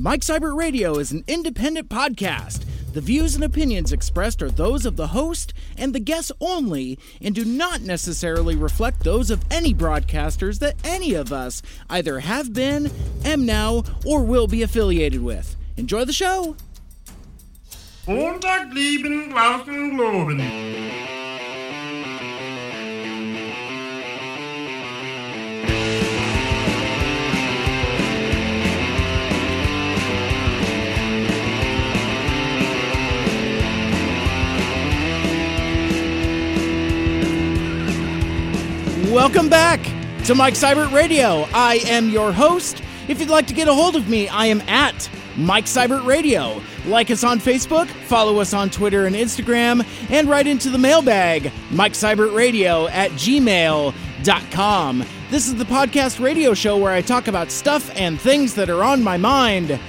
Mike Seibert Radio is an independent podcast. The views and opinions expressed are those of the host and the guests only and do not necessarily reflect those of any broadcasters that any of us either have been, am now, or will be affiliated with. Enjoy the show! Lieben globen. Welcome back to Mike Seibert Radio. I am your host. If you'd like to get a hold of me, I am at Mike Seibert Radio. Like us on Facebook, follow us on Twitter and Instagram, and write into the mailbag, Mike Seibert Radio at gmail.com. This is the podcast radio show where I talk about stuff and things that are on my mind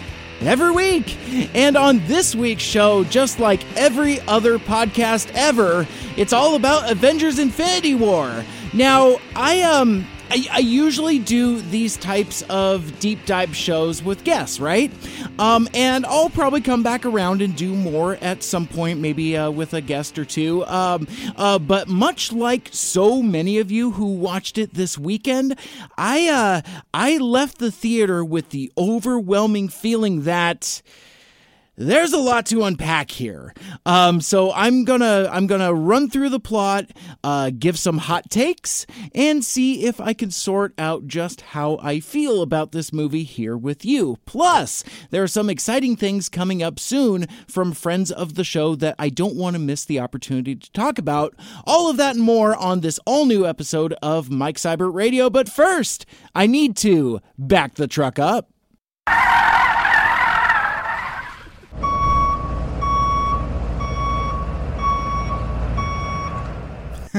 every week. And on this week's show, just like every other podcast ever, it's all about Avengers Infinity War. Now, I um I, I, usually do these types of deep dive shows with guests, right? Um, and I'll probably come back around and do more at some point, maybe uh, with a guest or two. Um, uh, but much like so many of you who watched it this weekend, I uh, I left the theater with the overwhelming feeling that there's a lot to unpack here. Um, so I'm gonna I'm gonna run through the plot, uh, give some hot takes, and see if I can sort out just how I feel about this movie here with you. Plus, there are some exciting things coming up soon from friends of the show that I don't want to miss the opportunity to talk about. All of that and more on this all new episode of Mike Seibert Radio. But first, I need to back the truck up.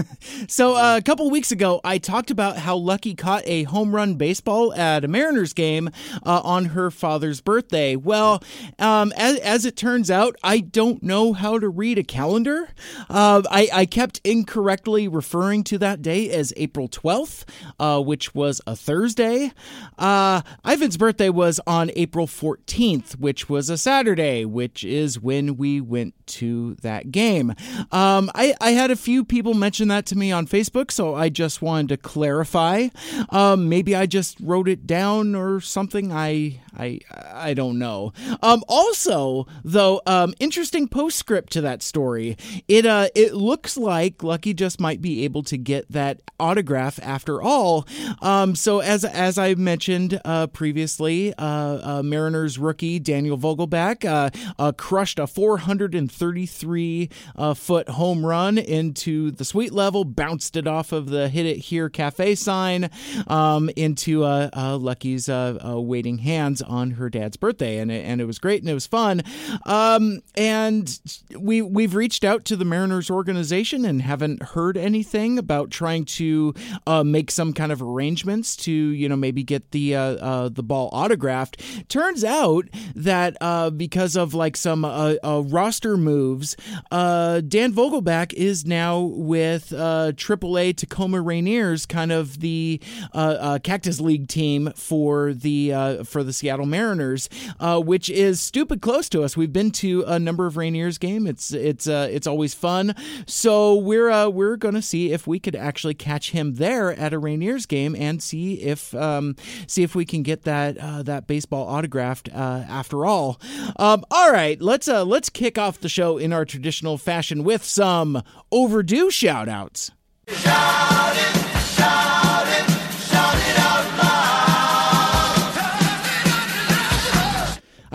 so uh, a couple weeks ago, I talked about how Lucky caught a home run baseball at a Mariners game uh, on her father's birthday. Well, um, as, as, it turns out, I don't know how to read a calendar. Uh, I, I, kept incorrectly referring to that day as April 12th, uh, which was a Thursday. Uh, Ivan's birthday was on April 14th, which was a Saturday, which is when we went to that game. Um, I, I had a few people mention that to me on Facebook, so I just wanted to clarify. Um, maybe I just wrote it down or something. I I I don't know. Um, also, though, um, interesting postscript to that story. It uh, it looks like Lucky just might be able to get that autograph after all. Um, so as as I mentioned uh, previously, uh, uh Mariners rookie Daniel Vogelbach uh, uh, crushed a 433 foot home run into the suite level, bounced it off of the "Hit It Here" cafe sign um, into Lucky's waiting hands on her dad's birthday, and it, and it was great and it was fun. Um, and we we've reached out to the Mariners organization and haven't heard anything about trying to uh, make some kind of arrangements to you know maybe get the uh, uh, the ball autographed. Turns out that uh, because of like some uh, uh, roster moves, Dan Vogelbach is now with AAA Tacoma Rainiers, kind of the Cactus League team for the for the Seattle Mariners, uh, which is stupid close to us. We've been to a number of Rainiers game. It's it's uh, it's always fun. So we're uh, we're gonna see if we could actually catch him there at a Rainiers game and see if um, see if we can get that uh, that baseball autographed uh, after all. Um, all right, let's uh, let's kick off the show in our traditional fashion with some overdue shout. Shout it, shout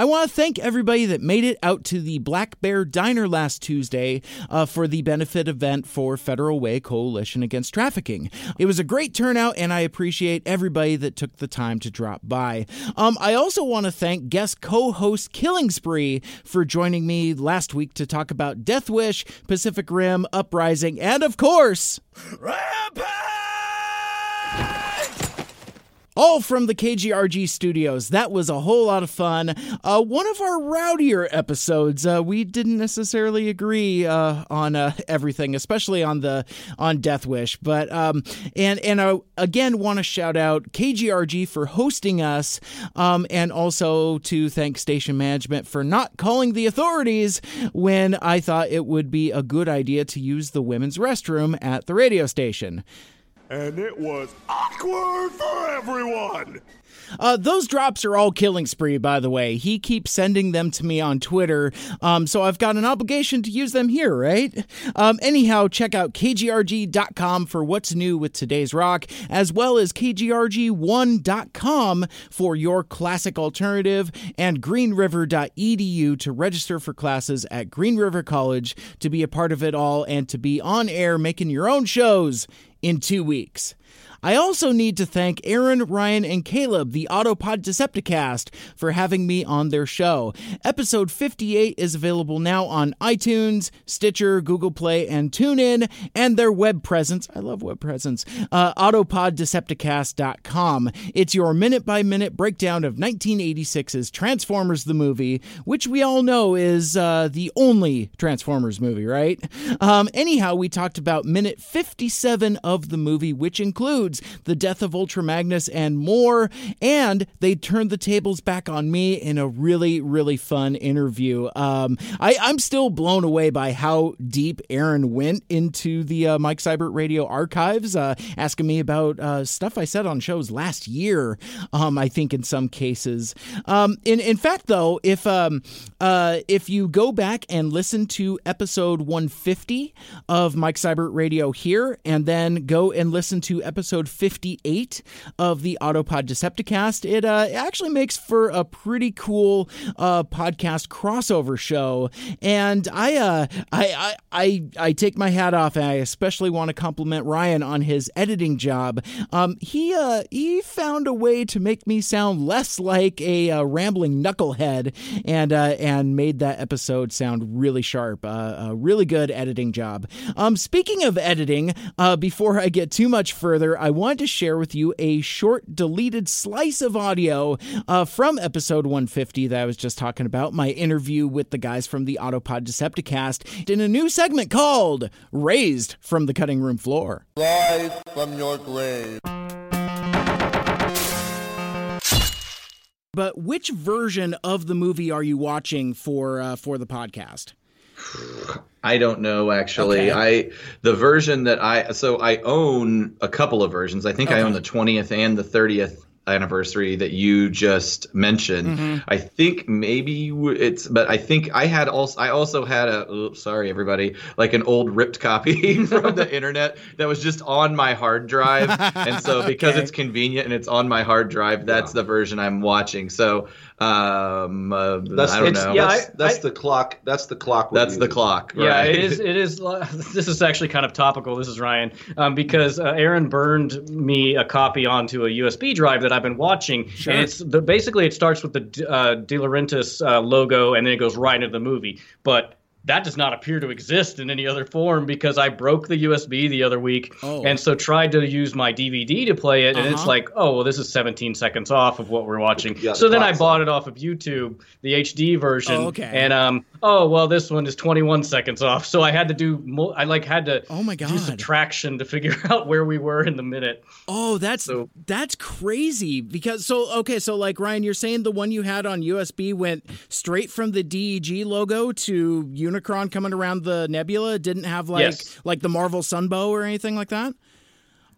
I want to thank everybody that made it out to the Black Bear Diner last Tuesday uh, for the benefit event for Federal Way Coalition Against Trafficking. It was a great turnout, and I appreciate everybody that took the time to drop by. Um, I also want to thank guest co host Killing Spree for joining me last week to talk about Death Wish, Pacific Rim, Uprising, and of course, Rampage! All from the KGRG studios. That was a whole lot of fun. Uh, one of our rowdier episodes. Uh, we didn't necessarily agree uh, on uh, everything, especially on the on Death Wish. But um, and and I again want to shout out KGRG for hosting us, um, and also to thank station management for not calling the authorities when I thought it would be a good idea to use the women's restroom at the radio station and it was awkward for everyone. Uh, those drops are all killing spree, by the way. He keeps sending them to me on Twitter, um, so I've got an obligation to use them here, right? Um, anyhow, check out kgrg.com for what's new with today's rock, as well as kgrg1.com for your classic alternative, and greenriver.edu to register for classes at Green River College to be a part of it all and to be on air making your own shows in two weeks. I also need to thank Aaron, Ryan, and Caleb, the Autopod Decepticast, for having me on their show. Episode 58 is available now on iTunes, Stitcher, Google Play, and TuneIn, and their web presence. I love web presence. Uh, AutopodDecepticast.com. It's your minute by minute breakdown of 1986's Transformers the movie, which we all know is uh, the only Transformers movie, right? Um, anyhow, we talked about minute 57 of the movie, which includes the death of Ultra Magnus, and more. And they turned the tables back on me in a really, really fun interview. Um, I, am still blown away by how deep Aaron went into the uh, Mike Seibert Radio archives, uh, asking me about uh, stuff I said on shows last year. Um, I think in some cases. Um, in in fact, though, if um, uh, if you go back and listen to episode 150 of Mike Seibert Radio here, and then go and listen to episode episode 58 of the Autopod Decepticast. It uh, actually makes for a pretty cool uh, podcast crossover show, and I, uh, I, I, I, I take my hat off, and I especially want to compliment Ryan on his editing job. Um, he, uh, he found a way to make me sound less like a uh, rambling knucklehead, and uh, and made that episode sound really sharp. A really good editing job. Um, speaking of editing, before I get too much further, I wanted to share with you a short deleted slice of audio uh, from episode 150 that I was just talking about, my interview with the guys from the Autopod Decepticast in a new segment called Raised from the Cutting Room Floor. Rise from your grave. But which version of the movie are you watching for uh, for the podcast? I don't know actually. Okay. I the version that I so I own a couple of versions. I think okay. I own the 20th and the 30th anniversary that you just mentioned. Mm-hmm. I think maybe it's, but I think I had also, I also had a, oops, sorry everybody, like an old ripped copy from the internet that was just on my hard drive. And so because okay. it's convenient and it's on my hard drive, that's yeah. the version I'm watching. So um, uh, that's, I don't know. Yeah, that's, I, that's I, the clock. That's the clock. That's the clock. Right? Yeah, it is. It is. This is actually kind of topical. This is Ryan, um, because uh, Aaron burned me a copy onto a USB drive that I've been watching, sure. and it's the, basically it starts with the uh, De Laurentiis uh, logo, and then it goes right into the movie, but that does not appear to exist in any other form because I broke the USB the other week oh. and so tried to use my DVD to play it and uh-huh. it's like, oh, well, this is 17 seconds off of what we're watching. Yeah, so then I bought it off of YouTube, the HD version. Oh, okay. And um, oh well, this one is 21 seconds off. So I had to do, I like had to oh my god do subtraction to figure out where we were in the minute. Oh, that's so, that's crazy because so okay, so like Ryan, you're saying the one you had on USB went straight from the DEG logo to Unicron coming around the nebula. didn't have like yes. like the Marvel Sunbow or anything like that.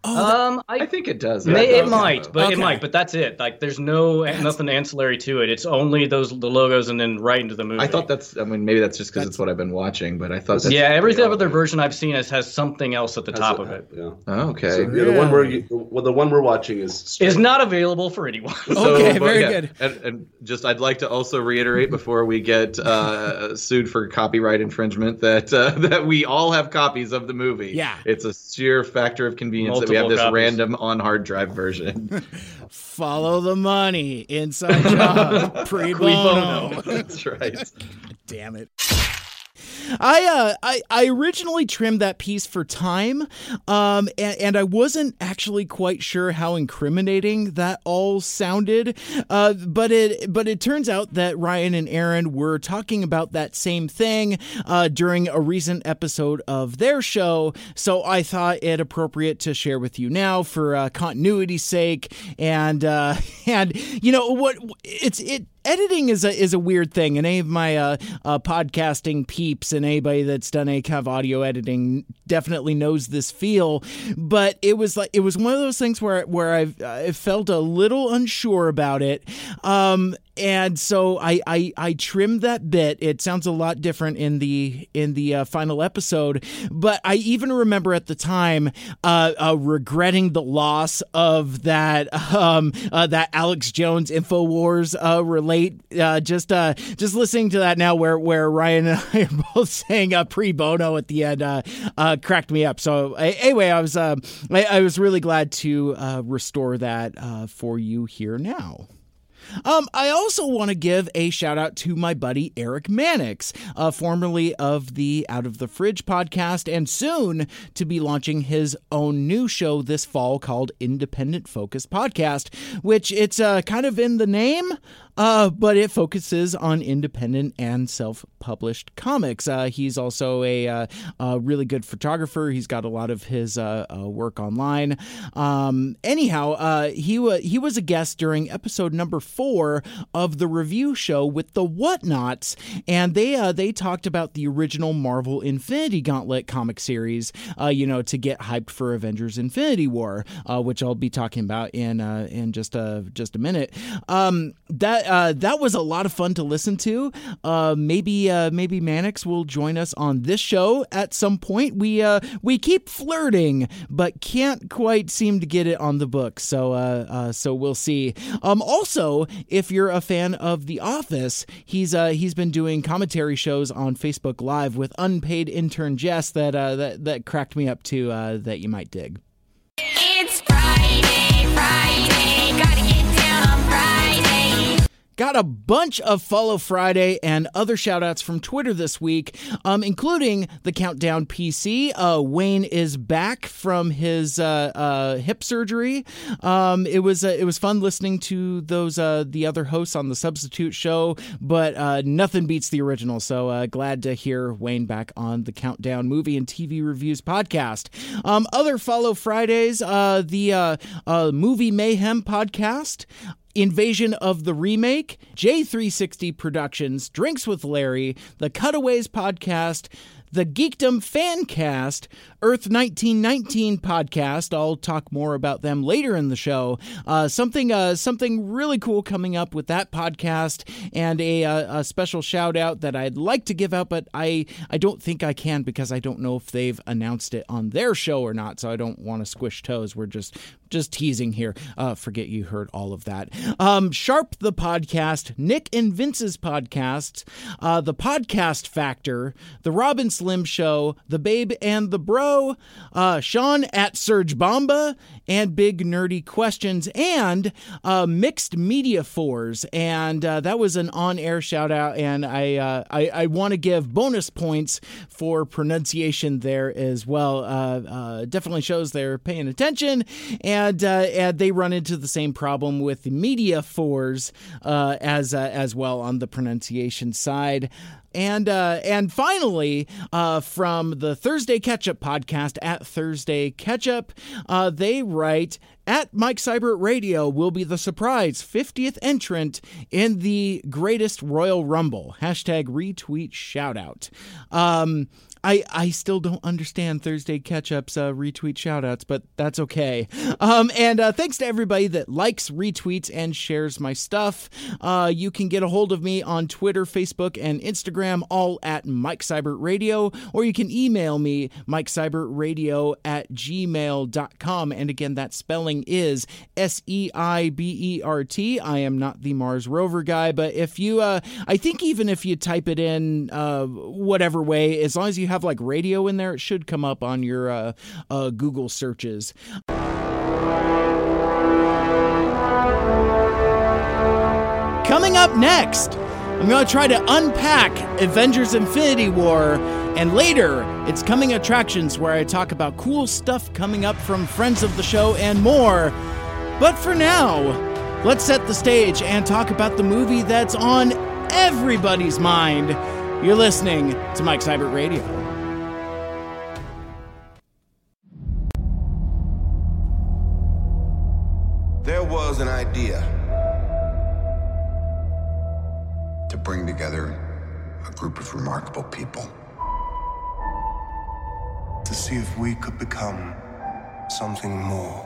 Oh, um, I, I, think it does. May, it might, but okay. it might, but that's it. Like, there's no that's, nothing ancillary to it. It's only those the logos and then right into the movie. I thought that's. I mean, maybe that's just because it's what I've been watching, but I thought. yeah, every other version I've seen has, has something else at the top of it. Yeah. Oh, okay. So, yeah, the one we're well, the one we're watching is is not available for anyone. So, okay, very yeah, good. And, and, just I'd like to also reiterate before we get uh, sued for copyright infringement that uh, that we all have copies of the movie. Yeah, it's a sheer factor of convenience Multiple that we have this copies. random on hard drive version. Follow the money. Inside job. Pre bono. That's right. Damn it. I uh I, I originally trimmed that piece for time, um, and, and I wasn't actually quite sure how incriminating that all sounded. Uh, but it but it turns out that Ryan and Aaron were talking about that same thing uh, during a recent episode of their show. So I thought it appropriate to share with you now for uh, continuity's sake, and uh, and you know what it's it editing is a is a weird thing, and any of my uh, uh, podcasting peeps and anybody that's done any kind of audio editing definitely knows this feel. But it was like it was one of those things where where I've I felt a little unsure about it, um, and so I, I I trimmed that bit. It sounds a lot different in the in the uh, final episode, but I even remember at the time uh, uh, regretting the loss of that um, uh, that Alex Jones Infowars uh, relate. Uh, just just listening to that now, where where Ryan and I are both saying pre bono at the end, cracked me up. So anyway, I was I, I, was really glad to restore that for you here now. Um, I also want to give a shout out to my buddy Eric Mannix, uh, formerly of the Out of the Fridge podcast, and soon to be launching his own new show this fall called Independent Focus Podcast, which it's uh, kind of in the name. Uh, but it focuses on independent and self published comics. Uh, he's also a, uh, a, really good photographer. He's got a lot of his uh, uh, work online. Um, anyhow, uh, he, w- he was a guest during episode number four of the review show with the Whatnots, and they, they talked about the original Marvel Infinity Gauntlet comic series, you know, to get hyped for Avengers Infinity War, which I'll be talking about in, in just, a, just a minute. Um, that uh, that was a lot of fun to listen to. Uh, maybe uh, maybe Mannix will join us on this show at some point. We uh, we keep flirting, but can't quite seem to get it on the book. So uh, uh, so we'll see. Um, also, if you're a fan of The Office, he's he's been doing commentary shows on Facebook Live with unpaid intern Jess that that that cracked me up too. that you might dig. Got a bunch of Follow Friday and other shoutouts from Twitter this week, um, including the Countdown PC. Uh, Wayne is back from his uh, uh, hip surgery. Um, it was uh, it was fun listening to those uh, the other hosts on the substitute show, but uh, nothing beats the original. So glad to hear Wayne back on the Countdown Movie and TV Reviews podcast. Um, other Follow Fridays, the Movie Mayhem podcast. Invasion of the Remake, J360 Productions, Drinks with Larry, The Cutaways Podcast, the Geekdom Fancast, Earth 1919 podcast. I'll talk more about them later in the show. Uh, something uh, something really cool coming up with that podcast, and a, uh, a, special shout out that I'd like to give out, but I I don't think I can because I don't know if they've announced it on their show or not. So I don't want to squish toes. We're just just teasing here. Uh, forget you heard all of that. Um, Sharp the podcast, Nick and Vince's podcast, uh, the Podcast Factor, the Robin Slim Show, the Babe and the Bro uh, Sean at Surge Bomba, and Big Nerdy Questions, and uh, Mixed Media Fours. And uh, that was an on air shout out. And I, uh, I, I want to give bonus points for pronunciation there as well. Uh, uh, definitely shows they're paying attention. And, and they run into the same problem with the Media Fours as, as well on the pronunciation side. And uh, and finally, uh, from the Thursday Catch-Up podcast at Thursday Catch-Up, uh, they write at Mike Seibert Radio will be the surprise 50th entrant in the greatest Royal Rumble. Hashtag retweet shoutout. Um, I, I still don't understand Thursday catch ups, uh, retweet shoutouts, but that's okay. Um, and uh, thanks to everybody that likes, retweets, and shares my stuff. Uh, you can get a hold of me on Twitter, Facebook, and Instagram, all at Mike Seibert Radio, or you can email me, Radio at gmail.com. And again, that spelling is S E I B E R T. I am not the Mars rover guy, but if you, uh, I think even if you type it in uh, whatever way, as long as you have like radio in there, it should come up on your uh, uh, Google searches. Coming up next, I'm going to try to unpack Avengers Infinity War And later, it's coming attractions where I talk about cool stuff coming up from friends of the show and more. But for now, let's set the stage and talk about the movie that's on everybody's mind. You're listening to Mike Seibert Radio. There was an idea to bring together a group of remarkable people. To see if we could become something more.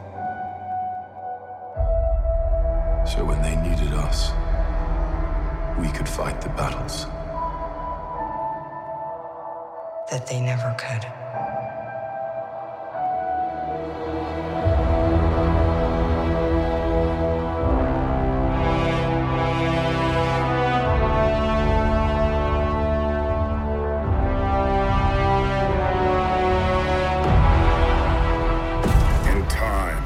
So when they needed us, we could fight the battles. That they never could. In time,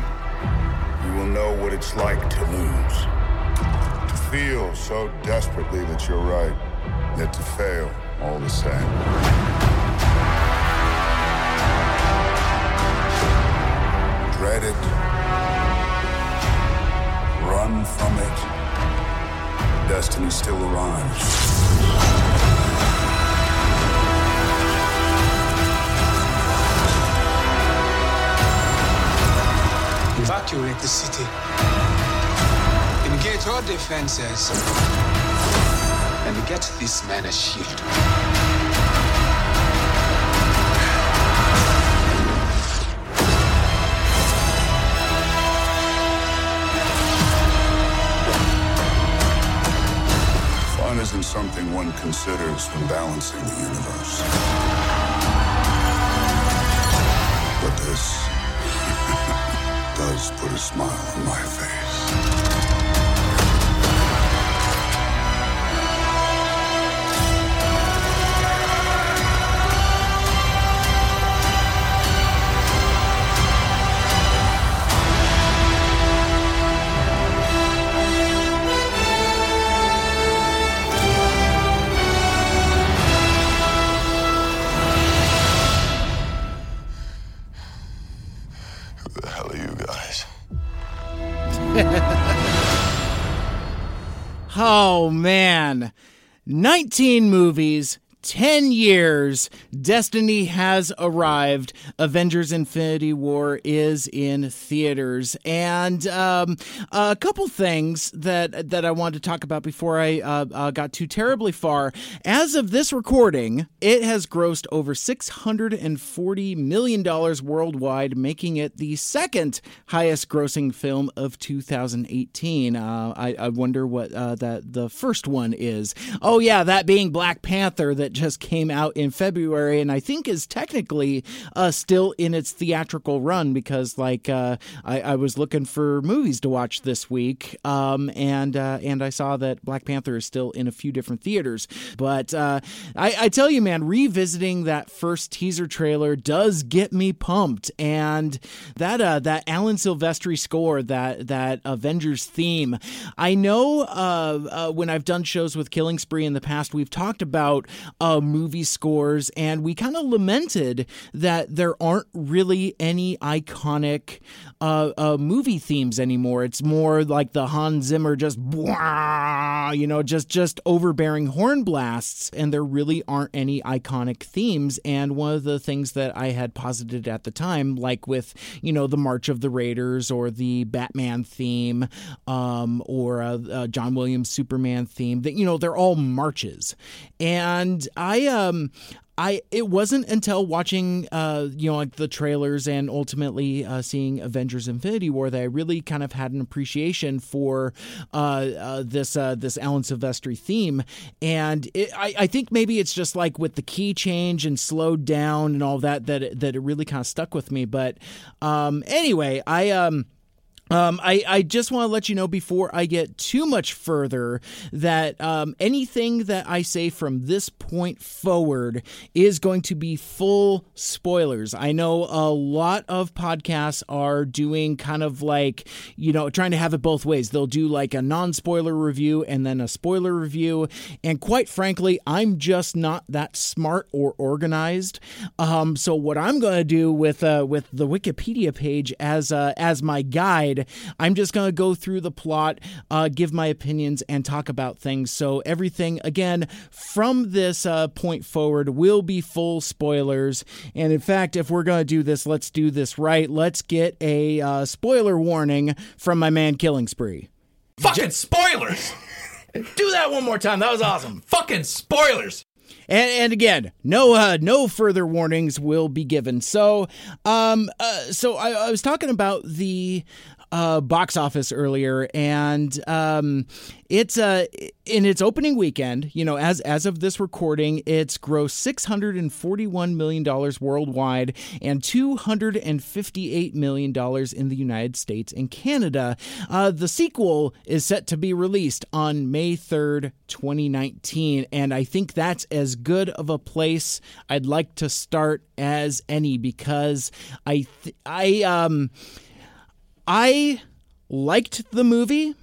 you will know what it's like to lose. To feel so desperately that you're right, yet to fail all the same. Run from it. Destiny still arrives. Evacuate the city. Engage all defenses. And get this man a shield. One considers when balancing the universe. But this does put a smile on my face. 19 movies, 10 years, Destiny has arrived. Avengers Infinity War is in theaters. And um, a couple things that, that I wanted to talk about before I uh, uh, got too terribly far. As of this recording, it has grossed over $640 million worldwide, making it the second highest grossing film of 2018. Uh, I, I wonder what uh, that the first one is. Oh, yeah, that being Black Panther that just came out in February and I think is technically uh, still in its theatrical run because, like, uh, I, I, was looking for movies to watch this week um, and uh, and I saw that Black Panther is still in a few different theaters. But uh, I, I tell you, man, revisiting that first teaser trailer does get me pumped, and that uh, that Alan Silvestri score, that that Avengers theme. I know uh, when I've done shows with Killing Spree in the past, we've talked about uh, movie scores, and we kind of lamented that there aren't really any iconic uh, uh, movie themes anymore. It's more like the Hans Zimmer just, you know, just just overbearing horn blasts, and there really aren't any iconic themes. And one of the things that I had posited at the time, like with you know the March of the Raiders or the Batman theme, um, or uh, uh, John Williams Superman theme, that you know they're all marches, and I um I it wasn't until watching uh you know like the trailers and ultimately uh, seeing Avengers Infinity War that I really kind of had an appreciation for uh, uh this uh this Alan Silvestri theme. And it, I I think maybe it's just like with the key change and slowed down and all that that it, that it really kind of stuck with me. But um anyway I um Um, I, I just want to let you know before I get too much further that um, anything that I say from this point forward is going to be full spoilers. I know a lot of podcasts are doing kind of like, you know, trying to have it both ways. They'll do like a non spoiler review and then a spoiler review. And quite frankly, I'm just not that smart or organized. Um, so what I'm going to do with uh, with the Wikipedia page as uh, as my guide I'm just going to go through the plot, uh, give my opinions, and talk about things. So, everything, again, from this uh, point forward will be full spoilers. And in fact, if we're going to do this, let's do this right. Let's get a uh, spoiler warning from my man Killing Spree. Fucking spoilers! do that one more time. That was awesome. Fucking spoilers! And, and again, no uh, no further warnings will be given. So, um, uh, so I, I was talking about the uh, box office earlier, and um, it's uh, in its opening weekend. You know, as as of this recording, it's grossed six hundred and forty one million dollars worldwide and two hundred and fifty eight million dollars in the United States and Canada. Uh, the sequel is set to be released on May third, twenty nineteen, and I think that's as good of a place I'd like to start as any because I th- I um. I liked the movie.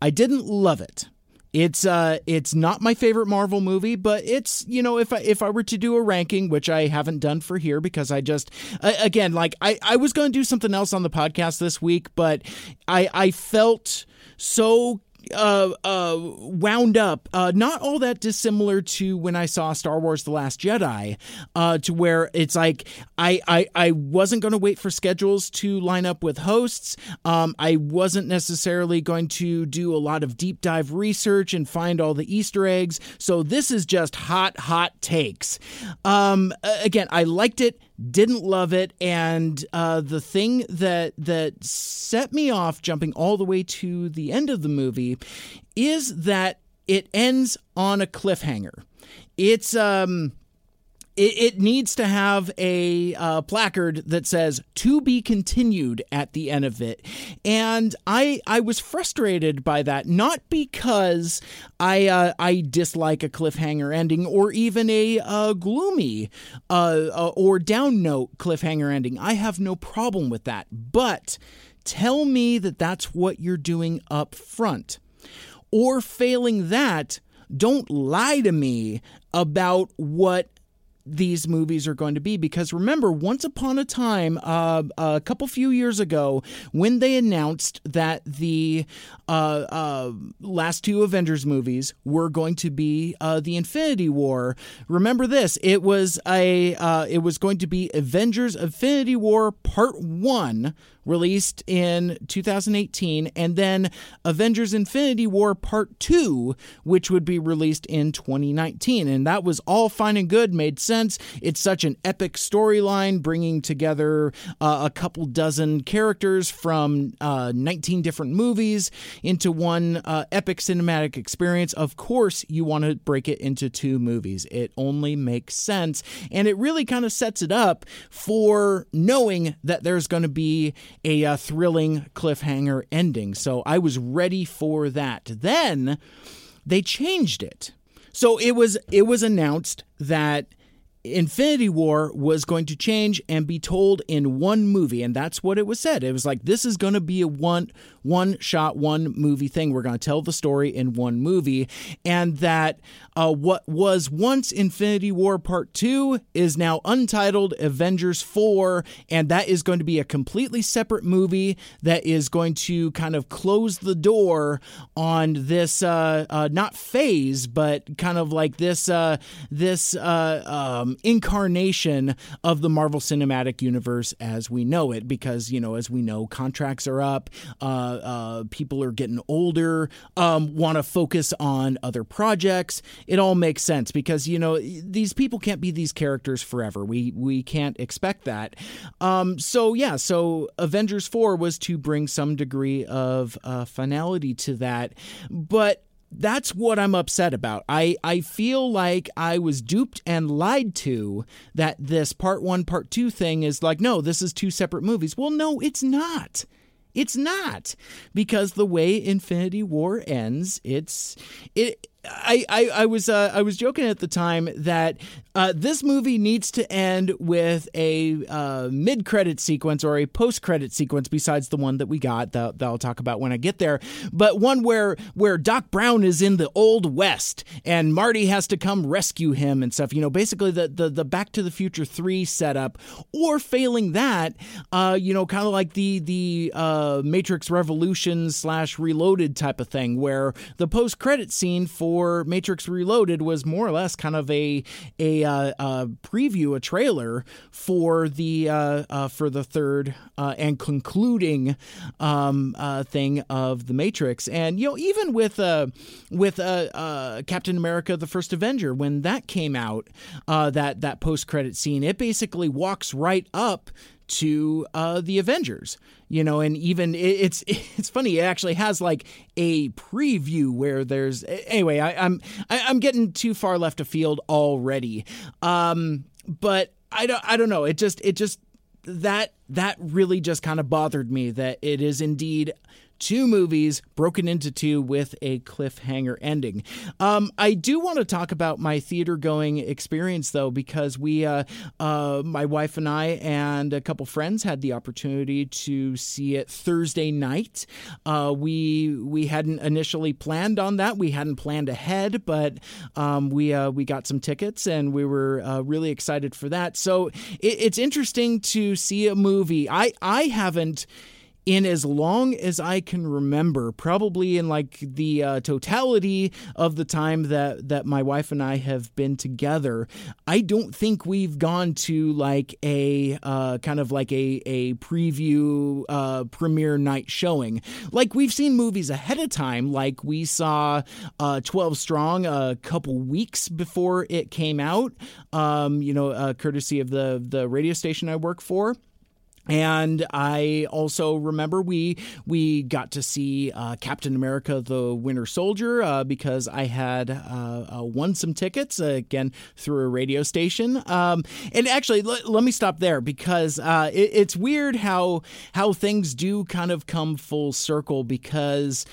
I didn't love it. It's uh it's not my favorite Marvel movie, but it's you know if I if I were to do a ranking, which I haven't done for here because I just again like I I was going to do something else on the podcast this week, but I I felt so uh, uh, wound up, uh, not all that dissimilar to when I saw Star Wars: The Last Jedi, uh, to where it's like I I, I wasn't going to wait for schedules to line up with hosts. Um, I wasn't necessarily going to do a lot of deep dive research and find all the Easter eggs. So this is just hot, hot takes. Um, again, I liked it didn't love it. And uh, the thing that that set me off jumping all the way to the end of the movie is that it ends on a cliffhanger. It's um it, needs to have a uh, placard that says "to be continued" at the end of it, and I I was frustrated by that. Not because I uh, I dislike a cliffhanger ending or even a uh, gloomy uh, uh, or down note cliffhanger ending. I have no problem with that, but tell me that that's what you're doing up front, or failing that. Don't lie to me about what these movies are going to be. Because remember once upon a time uh, a couple few years ago when they announced that the uh, uh, last two avengers movies were going to be uh, the infinity war remember this it was a uh, it was going to be avengers infinity war part one released in 2018, and then Avengers Infinity War Part 2, which would be released in 2019. And that was all fine and good, made sense. It's such an epic storyline, bringing together uh, a couple dozen characters from uh, 19 different movies into one uh, epic cinematic experience. Of course, you want to break it into two movies. It only makes sense. And it really kind of sets it up for knowing that there's going to be a uh, thrilling cliffhanger ending. So I was ready for that. Then they changed it. So it was it was announced that Infinity War was going to change and be told in one movie, and that's what it was said. It was like this is going to be a one one shot, one movie thing. We're going to tell the story in one movie, and that uh, what was once Infinity War Part 2 is now untitled Avengers 4, and that is going to be a completely separate movie that is going to kind of close the door on this, uh, uh, not phase, but kind of like this, uh, this uh, um, incarnation of the Marvel Cinematic Universe as we know it, because, you know, as we know, contracts are up, uh, people are getting older, um, want to focus on other projects it all makes sense because you know these people can't be these characters forever. We we can't expect that. Um, so yeah, so Avengers four was to bring some degree of uh, finality to that, but that's what I'm upset about. I, I feel like I was duped and lied to that this part one, part two thing is like, no, this is two separate movies. Well, no, it's not. It's not because the way Infinity War ends, it's it I, I, I was uh, I was joking at the time that uh, this movie needs to end with a uh, mid credit sequence or a post credit sequence besides the one that we got that, that I'll talk about when I get there, but one where where Doc Brown is in the old west and Marty has to come rescue him and stuff. You know, basically the the, the Back to the Future three setup, or failing that, uh, you know, kind of like the the uh, Matrix Revolution slash Reloaded type of thing, where the post credit scene for for Matrix Reloaded was more or less kind of a a, uh, a preview, a trailer for the uh, uh, for the third uh, and concluding um, uh, thing of the Matrix. And you know, even with uh, with Captain America: The First Avenger, when that came out, that that post credit scene, it basically walks right up to uh, the Avengers, you know, and even it's it's funny. It actually has like a preview where there's anyway. I, I'm I, am getting too far left of field already, um, but I don't I don't know. It just it just that that really just kind of bothered me that it is indeed two movies broken into two with a cliffhanger ending. Um, I do want to talk about my theater going experience though, because we, uh, uh, my wife and I, and a couple friends had the opportunity to see it Thursday night. Uh, we we hadn't initially planned on that. We hadn't planned ahead, but um, we uh, we got some tickets and we were uh, really excited for that. So it, it's interesting to see a movie. I I haven't in as long as I can remember, probably in like the uh, totality of the time that that my wife and I have been together, I don't think we've gone to like a uh, kind of like a a preview uh, premiere night showing. Like we've seen movies ahead of time, like we saw uh, Twelve Strong a couple weeks before it came out. Um, you know, uh, courtesy of the the radio station I work for. And I also remember we we got to see uh, Captain America: The Winter Soldier uh, because I had uh, uh won some tickets uh, again through a radio station. Um, and actually, l- let me stop there because uh, it, it's weird how how things do kind of come full circle. Because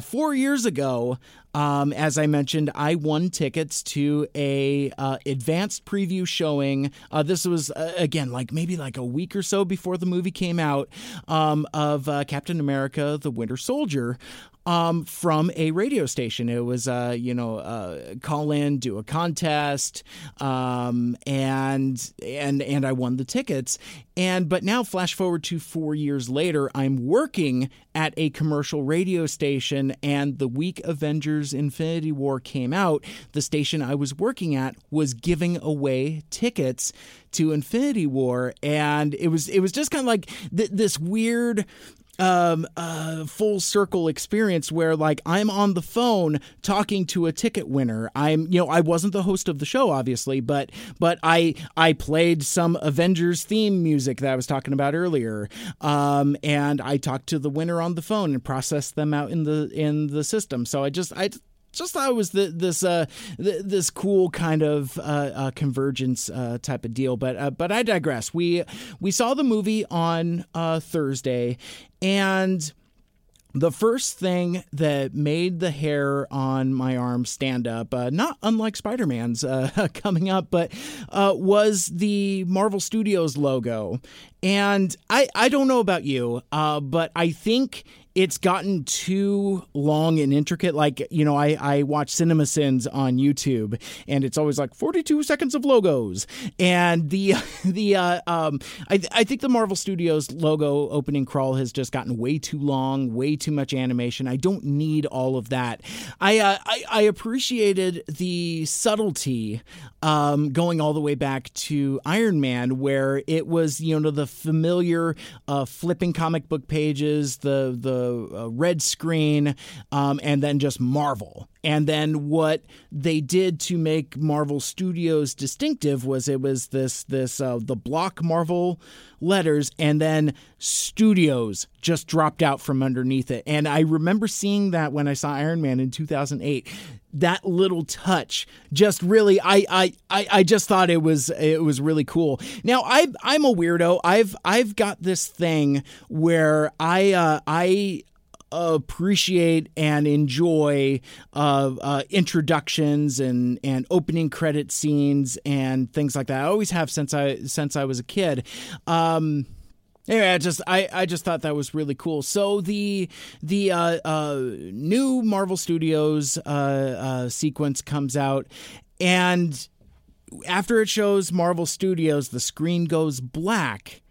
four years ago, um, as I mentioned, I won tickets to a uh, advanced preview showing. Uh, this was uh, again like maybe like a week or so before the movie came out um, of uh, Captain America: The Winter Soldier um, from a radio station. It was, uh, you know, uh, call in, do a contest, um, and and and I won the tickets. And but now, flash forward to four years later, I'm working at a commercial radio station, and the week Avengers: Infinity War came out, the station I was working at was giving away tickets to Infinity War, and it was it was just kind of like th- this weird um, uh, full circle experience where like I'm on the phone talking to a ticket winner. I'm you know I wasn't the host of the show obviously, but but I I played some Avengers theme music that I was talking about earlier, um, and I talked to the winner on the phone and processed them out in the in the system. So I just I just thought it was the, this uh, th- this cool kind of uh, uh, convergence uh, type of deal. But uh, but I digress. We we saw the movie on Thursday, and the first thing that made the hair on my arm stand up, uh, not unlike Spider Man's uh, coming up, but uh, was the Marvel Studios logo. And I, I don't know about you, but I think it's gotten too long and intricate. Like, you know, I, I watch Cinema Sins on YouTube and it's always like 42 seconds of logos. And the, the, uh, um, I, I think the Marvel Studios logo opening crawl has just gotten way too long, way too much animation. I don't need all of that. I, uh, I, I appreciated the subtlety, um, going all the way back to Iron Man, where it was, you know, the familiar, uh, flipping comic book pages, the, the, a, red screen, um, and then just Marvel. And then what they did to make Marvel Studios distinctive was it was this this uh, the block Marvel letters, and then Studios just dropped out from underneath it. And I remember seeing that when I saw Iron Man in 2008 that little touch just really I, I I I just thought it was it was really cool. Now I I'm a weirdo. I've I've got this thing where I uh, I appreciate and enjoy uh, uh, introductions and and opening credit scenes and things like that. I always have since I since I was a kid. Um, Anyway, I just I, I just thought that was really cool. So the the uh, uh, new Marvel Studios uh, uh, sequence comes out, and after it shows Marvel Studios, the screen goes black,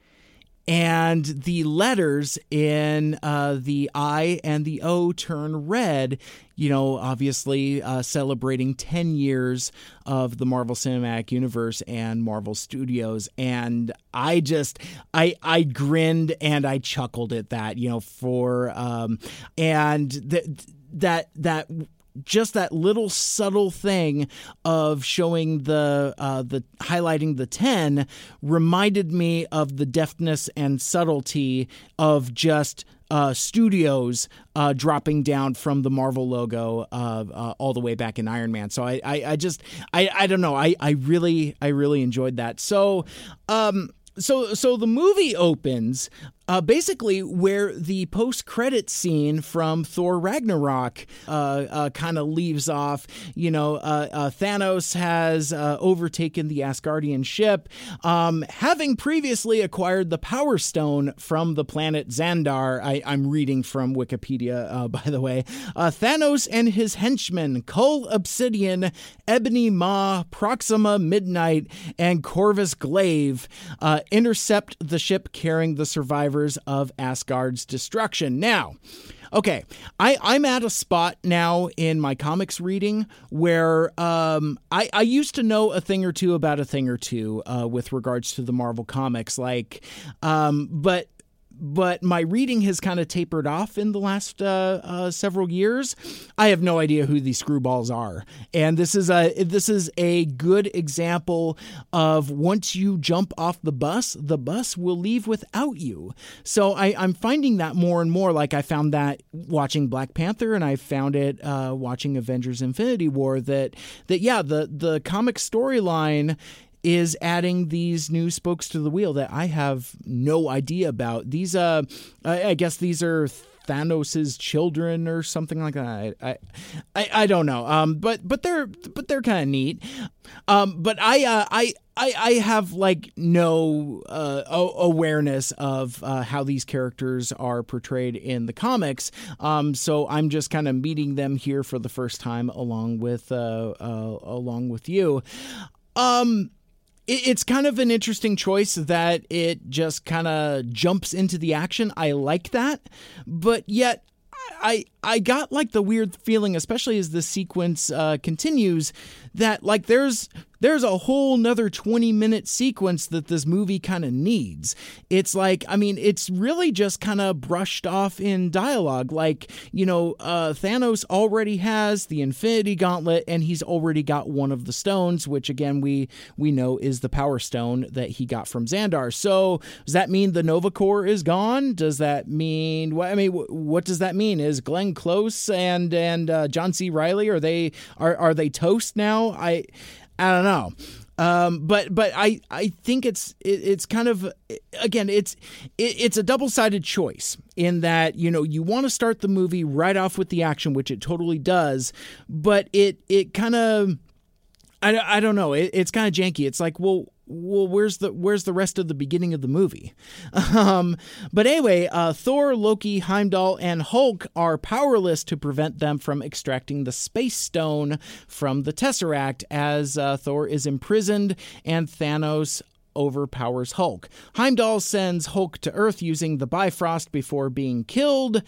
and the letters in uh, the I and the O turn red. You know, obviously uh, celebrating 10 years of the Marvel Cinematic Universe and Marvel Studios. And I just, I, I grinned and I chuckled at that, you know, for, um, and that, that, that just that little subtle thing of showing the uh, the highlighting the 10 reminded me of the deftness and subtlety of just uh, studios uh, dropping down from the Marvel logo uh, uh all the way back in Iron Man. So I, I, I just I, I don't know I, I really I really enjoyed that. So um so so the movie opens uh, basically where the post-credit scene from Thor Ragnarok uh, uh, kind of leaves off. You know, uh, uh, Thanos has uh, overtaken the Asgardian ship, um, having previously acquired the Power Stone from the planet Xandar. I, am reading from Wikipedia, by the way. Thanos and his henchmen, Cull Obsidian, Ebony Maw, Proxima Midnight, and Corvus Glaive, intercept the ship carrying the survivors survivors of Asgard's destruction. Now, okay, I, I'm at a spot now in my comics reading where um, I, I used to know a thing or two about a thing or two uh, with regards to the Marvel comics, like, um, but but my reading has kind of tapered off in the last uh, uh, several years. I have no idea who these screwballs are, and this is a this is a good example of once you jump off the bus, the bus will leave without you. So I, I'm finding that more and more. Like I found that watching Black Panther, and I found it uh, watching Avengers: Infinity War. That that yeah, the the comic storyline is adding these new spokes to the wheel that I have no idea about. These, uh, I, I guess these are Thanos's children or something like that. I, I, I don't know. Um, but but they're but they're kind of neat. Um, but I, uh, I. I, I have like no uh, awareness of uh, how these characters are portrayed in the comics, um, so I'm just kind of meeting them here for the first time along with uh, uh along with you. Um, it's kind of an interesting choice that it just kind of jumps into the action. I like that, but yet I I got like the weird feeling, especially as the sequence uh, continues, that like there's there's a whole nother 20 minute sequence that this movie kind of needs. It's like, I mean, it's really just kind of brushed off in dialogue. Like, you know, uh, Thanos already has the Infinity Gauntlet and he's already got one of the stones, which again, we, we know is the Power Stone that he got from Xandar. So does that mean the Nova Corps is gone? Does that mean, what, I mean, what does that mean? Is Glenn Close and, and uh, John C. Reilly are they, are, are they toast now? I, I don't know. Um, but but I, I think it's it, it's kind of again it's it, it's a double sided choice in that you know you want to start the movie right off with the action which it totally does but it it kind of I, I don't know it, it's kind of janky it's like well well, where's the where's the rest of the beginning of the movie? Um, but anyway, uh, Thor, Loki, Heimdall, and Hulk are powerless to prevent them from extracting the Space Stone from the Tesseract as uh, Thor is imprisoned and Thanos overpowers Hulk. Heimdall sends Hulk to Earth using the Bifrost before being killed.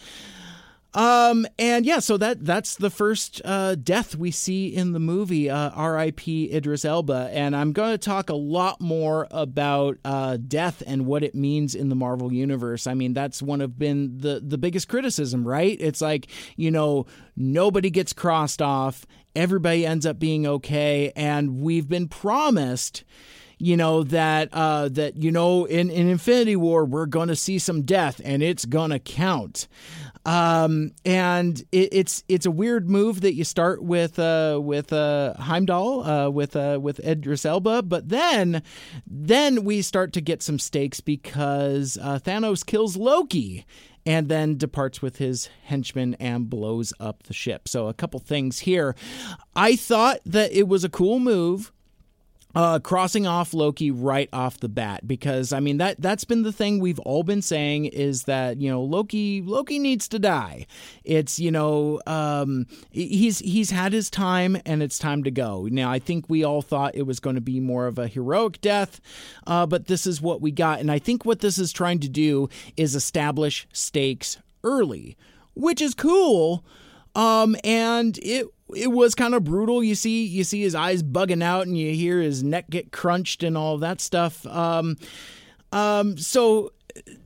Um, and yeah, so that that's the first uh, death we see in the movie. Uh, R.I.P. Idris Elba, and I'm going to talk a lot more about uh, death and what it means in the Marvel universe. I mean, that's one of been the the biggest criticism, right? It's like you know nobody gets crossed off, everybody ends up being okay, and we've been promised you know that uh, that you know in, in Infinity War we're going to see some death and it's going to count. Um, and it, it's it's a weird move that you start with uh, with uh, Heimdall uh, with uh, with Idris Elba, but then then we start to get some stakes because uh, Thanos kills Loki and then departs with his henchmen and blows up the ship. So a couple things here. I thought that it was a cool move uh, crossing off Loki right off the bat because I mean that that's been the thing we've all been saying is that you know Loki Loki needs to die. It's you know um, he's he's had his time and it's time to go. Now I think we all thought it was going to be more of a heroic death, uh, but this is what we got, and I think what this is trying to do is establish stakes early, which is cool. Um, and it it was kind of brutal. You see, you see his eyes bugging out, and you hear his neck get crunched and all that stuff. Um, um, so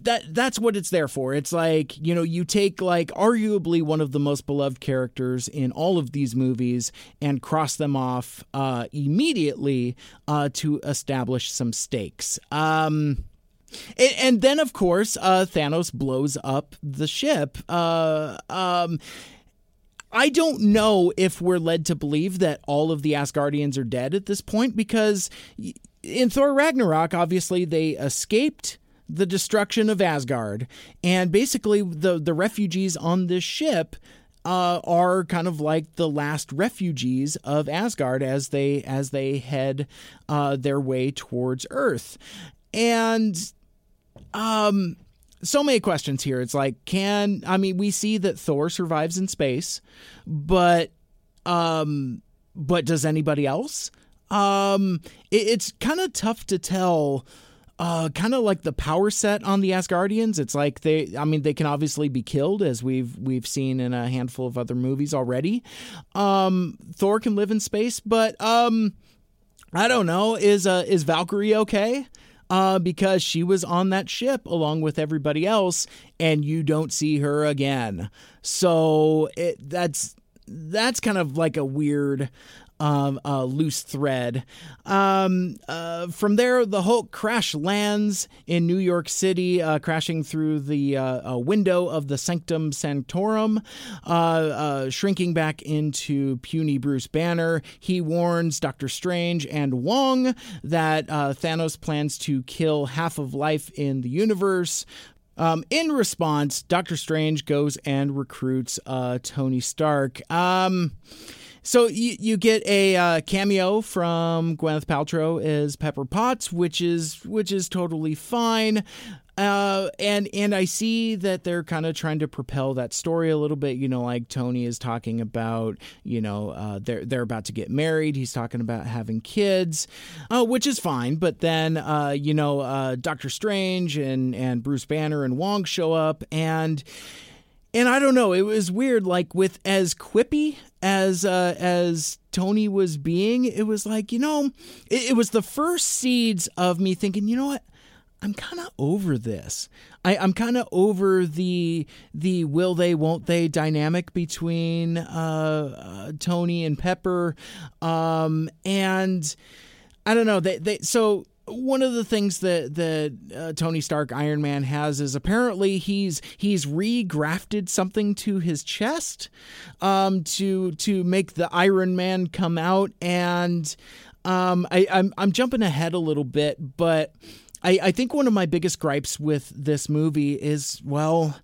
that that's what it's there for. It's like you know, you take like arguably one of the most beloved characters in all of these movies and cross them off uh, immediately uh, to establish some stakes. Um, and, and, then, of course, uh, Thanos blows up the ship. Uh, um, I don't know if we're led to believe that all of the Asgardians are dead at this point because in Thor Ragnarok, obviously, they escaped the destruction of Asgard. And basically, the, the refugees on this ship. Uh, are kind of like the last refugees of Asgard as they as they head uh, their way towards Earth, and um, so many questions here. It's like, can I mean, we see that Thor survives in space, but um, but does anybody else? Um, it, it's kind of tough to tell. Uh, kind of like the power set on the Asgardians. It's like they, I mean, they can obviously be killed, as we've we've seen in a handful of other movies already. Um, Thor can live in space, but um, I don't know. Is uh, is Valkyrie okay? Uh, because she was on that ship along with everybody else, and you don't see her again. So it, that's that's kind of like a weird um, uh, loose thread. Um, uh, from there, the Hulk crash lands in New York City, uh, crashing through the uh, window of the Sanctum Sanctorum, uh, uh, shrinking back into puny Bruce Banner. He warns Doctor Strange and Wong that Thanos plans to kill half of life in the universe. Um, in response, Doctor Strange goes and recruits Tony Stark. Um, so you, you get a uh, cameo from Gwyneth Paltrow as Pepper Potts, which is which is totally fine. Uh, and and I see that they're kind of trying to propel that story a little bit. You know, like Tony is talking about, you know, uh, they're they're about to get married. He's talking about having kids, uh, which is fine. But then, uh, you know, uh, Doctor Strange and and Bruce Banner and Wong show up and and I don't know, it was weird. Like with as quippy as uh, as Tony was being, it was like you know, it, it was the first seeds of me thinking, you know what, I'm kind of over this. I, am kind of over the the will they won't they dynamic between uh, uh, Tony and Pepper, um, and I don't know. They they so one of the things that that uh, Tony Stark Iron Man has is apparently he's he's regrafted something to his chest um, to to make the Iron Man come out and um, I, I'm I'm jumping ahead a little bit, but I, I think one of my biggest gripes with this movie is well,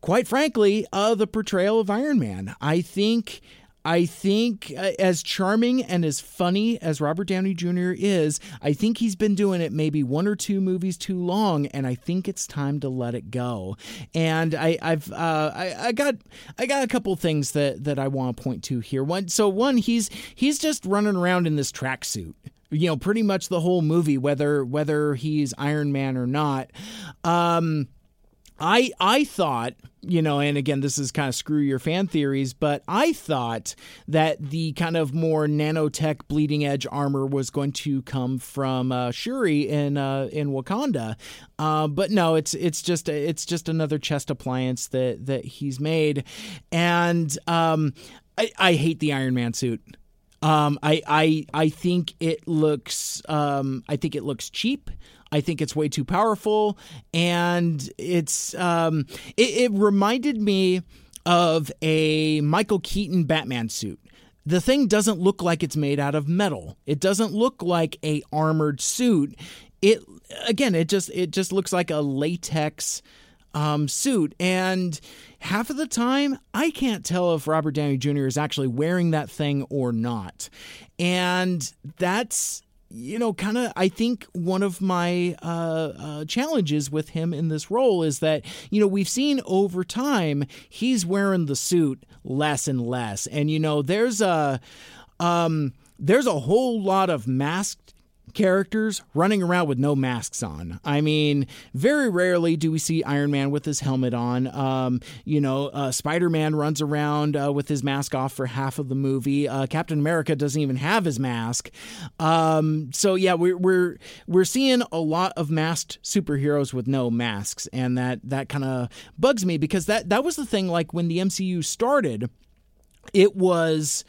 quite frankly, uh, the portrayal of Iron Man. I think I think, uh, as charming and as funny as Robert Downey Jr. is, I think he's been doing it maybe one or two movies too long, and I think it's time to let it go. And I, have uh, I, I, got I got a couple things that that I want to point to here. One, so one, he's he's just running around in this tracksuit you know pretty much the whole movie whether whether he's iron man or not um I I thought, you know, and again, this is kind of screw your fan theories, but I thought that the kind of more nanotech bleeding edge armor was going to come from uh, Shuri in uh, in Wakanda, uh, but no, it's it's just it's just another chest appliance that that he's made, and um, I, I hate the Iron Man suit. Um, I, I I think it looks um, I think it looks cheap. I think it's way too powerful, and it's um, it, it reminded me of a Michael Keaton Batman suit the thing doesn't look like it's made out of metal. It doesn't look like a armored suit. It again, it just it just looks like a latex um, suit, and half of the time I can't tell if Robert Downey Jr. is actually wearing that thing or not, and that's you know, kind of, I think one of my uh, uh, challenges with him in this role is that, you know, we've seen over time he's wearing the suit less and less. And, you know, there's a. Um, there's a whole lot of masked characters running around with no masks on. I mean, very rarely do we see Iron Man with his helmet on. Um, you know, uh, Spider Man runs around uh, with his mask off for half of the movie. Uh, Captain America doesn't even have his mask. Um, so yeah, we're we're we're seeing a lot of masked superheroes with no masks, and that that kind of bugs me because that that was the thing. Like when the MCU started, it was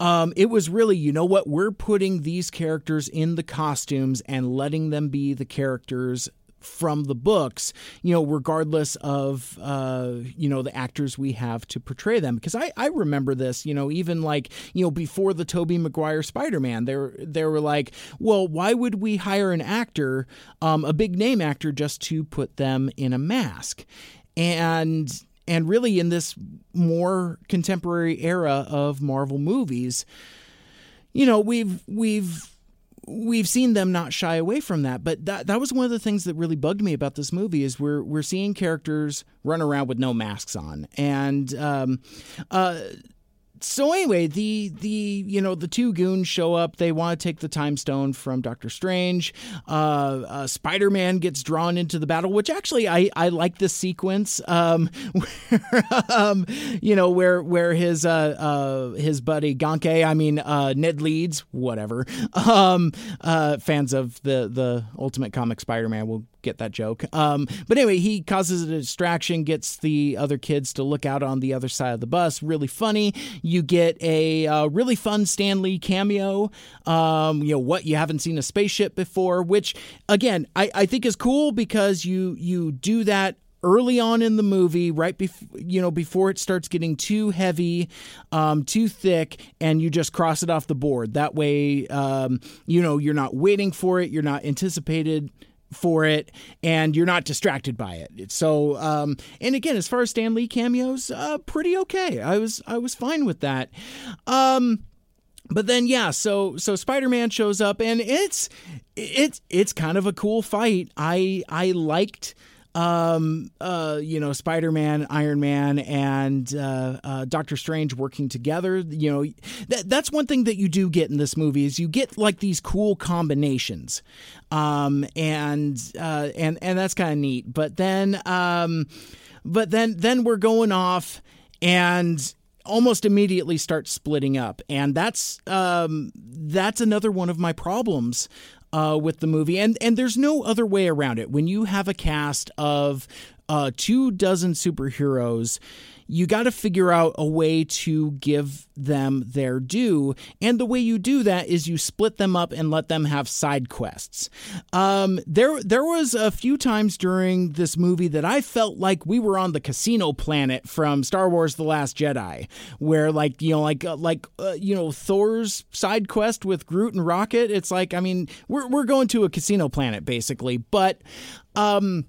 um, it was really, you know what, we're putting these characters in the costumes and letting them be the characters from the books, you know, regardless of, uh, you know, the actors we have to portray them. Because I, I remember this, you know, even like, you know, before the Tobey Maguire Spider-Man, they were, they were like, well, why would we hire an actor, um, a big name actor, just to put them in a mask? And and really, in this more contemporary era of Marvel movies, you know, we've we've we've seen them not shy away from that. But that that was one of the things that really bugged me about this movie is we're we're seeing characters run around with no masks on, and um, uh, so anyway, the the you know the two goons show up. They want to take the time stone from Doctor Strange. Uh, uh, Spider Man gets drawn into the battle, which actually I, I like this sequence. Um, where, um, you know where where his uh, uh his buddy Ganke, I mean uh, Ned Leeds, whatever. Um, uh, fans of the the Ultimate Comic Spider Man will get that joke. Um, but anyway, he causes a distraction, gets the other kids to look out on the other side of the bus. Really funny. You get a uh, really fun Stan Lee cameo. Um, you know what you haven't seen a spaceship before, which again I, I think is cool because you you do that early on in the movie, right before you know before it starts getting too heavy, um, too thick, and you just cross it off the board. That way, um, you know you're not waiting for it, you're not anticipated for it and you're not distracted by it. So um and again as far as Stan Lee cameos, uh pretty okay. I was I was fine with that. Um but then yeah, so so Spider-Man shows up and it's it's it's kind of a cool fight. I I liked um, uh, you know, Spider Man, Iron Man, and uh, uh, Doctor Strange working together. You know, that, that's one thing that you do get in this movie is you get like these cool combinations, um, and uh, and and that's kind of neat. But then, um, but then then we're going off and almost immediately start splitting up and that's um, that's another one of my problems uh, with the movie, and and there's no other way around it. When you have a cast of uh, two dozen superheroes, you got to figure out a way to give them their due. And the way you do that is you split them up and let them have side quests. Um, there, there was a few times during this movie that I felt like we were on the casino planet from Star Wars: The Last Jedi, where like you know, like uh, like uh, you know, Thor's side quest with Groot and Rocket. It's like I mean, we're we're going to a casino planet basically, but. Um,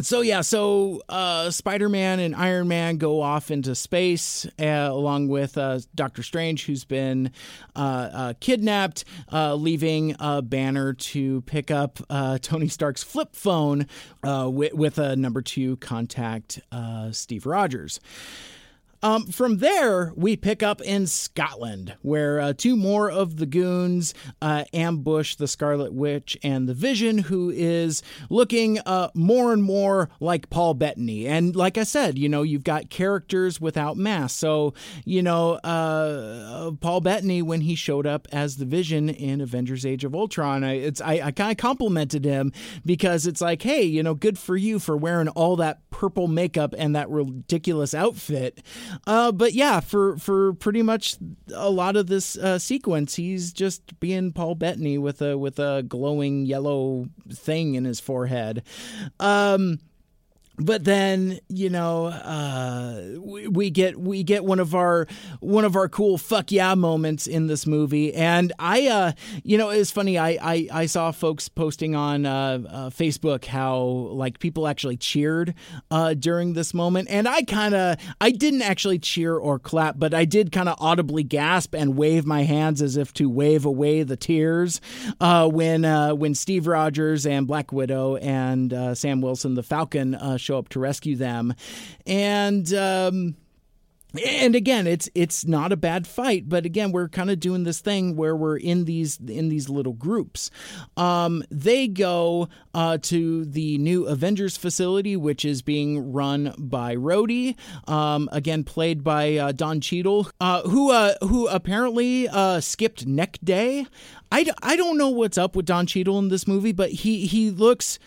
so yeah, so uh, Spider-Man and Iron Man go off into space uh, along with uh, Doctor Strange, who's been uh, uh, kidnapped, uh, leaving a banner to pick up Tony Stark's flip phone with, with, a number two contact, Steve Rogers. Um, from there, we pick up in Scotland, where uh, two more of the goons uh, ambush the Scarlet Witch and the Vision, who is looking uh, more and more like Paul Bettany. And like I said, you know, you've got characters without masks. So, you know, uh, Paul Bettany, when he showed up as the Vision in Avengers Age of Ultron, I, I, I kind of complimented him because it's like, hey, you know, good for you for wearing all that purple makeup and that ridiculous outfit Uh, but yeah, for for pretty much a lot of this uh, sequence, he's just being Paul Bettany with a with a glowing yellow thing in his forehead. Um, but then you know uh, we, we, get we get one of our one of our cool fuck yeah moments in this movie. And i uh, you know it's funny I, I, I saw folks posting on uh, uh facebook how like people actually cheered uh, during this moment. And i kind of i didn't actually cheer or clap but i did kind of audibly gasp and wave my hands as if to wave away the tears uh, when when steve rogers and black widow and sam wilson the falcon show up to rescue them. And um, and again it's it's not a bad fight but again we're kind of doing this thing where we're in these in these little groups um, they go uh, to the new avengers facility which is being run by Rhodey um, again played by uh, don Cheadle uh, who uh, who apparently uh, skipped neck day I, I don't know what's up with don Cheadle in this movie but he he looks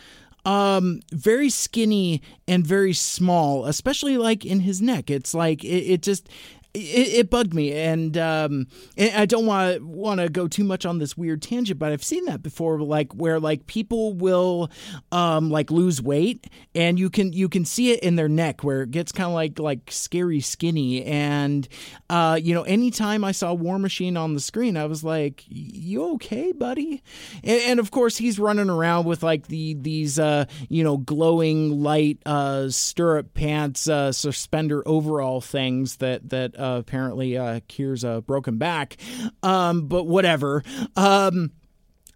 um, very skinny and very small, especially like in his neck. It's like it, it just it, it, bugged me, and, um, and I don't want want to go too much on this weird tangent, but I've seen that before, like where like people will um, like lose weight, and you can you can see it in their neck where it gets kind of like like scary skinny, and uh, you know, anytime I saw War Machine on the screen, I was like, "You okay, buddy?" And, and of course, he's running around with like the these uh, you know glowing light uh, stirrup pants, uh, suspender overall things that that uh, apparently uh, cures a broken back. Um, but whatever. Um,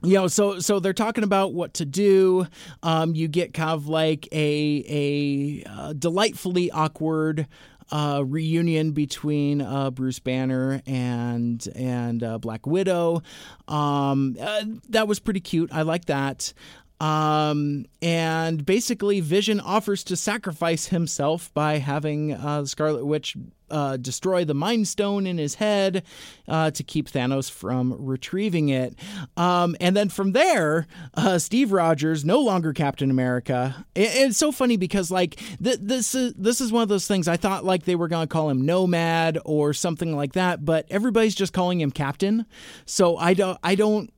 you know, so so they're talking about what to do. Um, you get kind of like a a uh, delightfully awkward uh, reunion between uh, Bruce Banner and and uh, Black Widow. Um, uh, that was pretty cute. I like that. Um, and basically, Vision offers to sacrifice himself by having uh, Scarlet Witch uh, destroy the Mind Stone in his head uh, to keep Thanos from retrieving it. Um, and then from there, uh, Steve Rogers, no longer Captain America. It, it's so funny because like th- this is this is one of those things I thought like they were going to call him Nomad or something like that, but everybody's just calling him Captain. So I don't I don't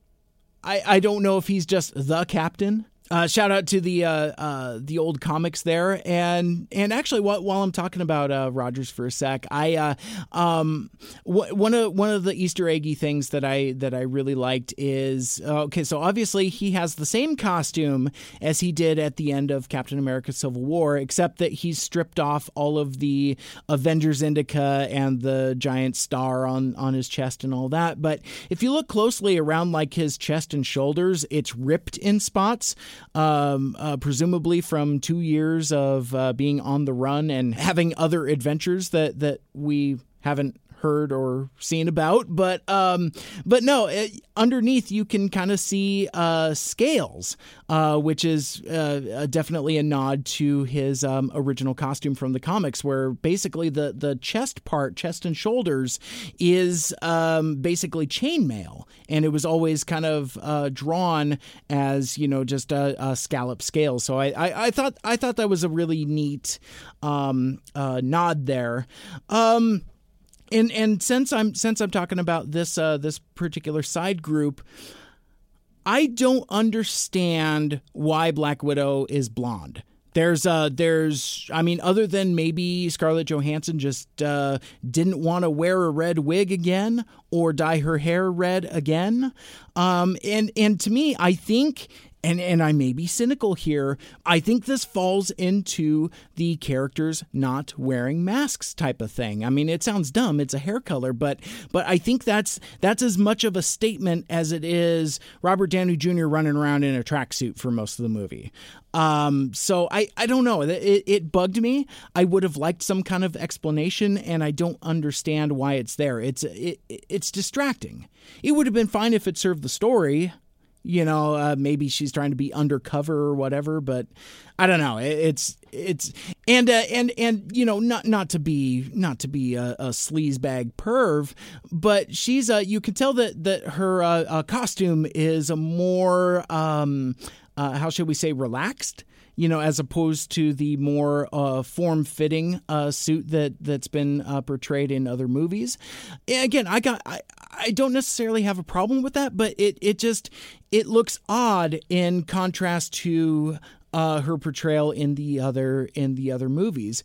I, I don't know if he's just the captain uh, shout out to the uh, uh, the old comics there, and and actually, while, while I'm talking about uh, Rogers for a sec, I uh, um, w- one of one of the Easter eggy things that I that I really liked is uh, okay. So obviously, he has the same costume as he did at the end of Captain America: Civil War, except that he's stripped off all of the Avengers indica and the giant star on on his chest and all that. But if you look closely around, like his chest and shoulders, it's ripped in spots um, uh, presumably from two years of uh, being on the run and having other adventures that that we haven't heard or seen about. But um, but no, it, underneath you can kind of see uh, scales, uh, which is uh, definitely a nod to his um, original costume from the comics, where basically the the chest part, chest and shoulders, is um, basically chainmail, and it was always kind of uh, drawn as you know just a, a scallop scale. So I, I, I, thought I thought that was a really neat um, uh, nod there. Um, and and since I'm since I'm talking about this uh, this particular side group, I don't understand why Black Widow is blonde. There's uh there's I mean other than maybe Scarlett Johansson just uh, didn't want to wear a red wig again or dye her hair red again. Um and and to me I think and and I may be cynical here. I think this falls into the characters not wearing masks type of thing. I mean, it sounds dumb. It's a hair color, but but I think that's that's as much of a statement as it is Robert Downey Jr. running around in a tracksuit for most of the movie. Um, so I, I don't know. It, it bugged me. I would have liked some kind of explanation, and I don't understand why it's there. It's it, it's distracting. It would have been fine if it served the story you know uh, maybe she's trying to be undercover or whatever but i don't know. It's it's and uh, and and you know not not to be not to be a, a sleazebag perv but she's uh you can tell that that her uh, uh costume is a more um uh, how should we say relaxed you know, as opposed to the more uh, form-fitting uh, suit that that's been uh, portrayed in other movies. Again, I got I, I don't necessarily have a problem with that, but it it just it looks odd in contrast to uh, her portrayal in the other in the other movies.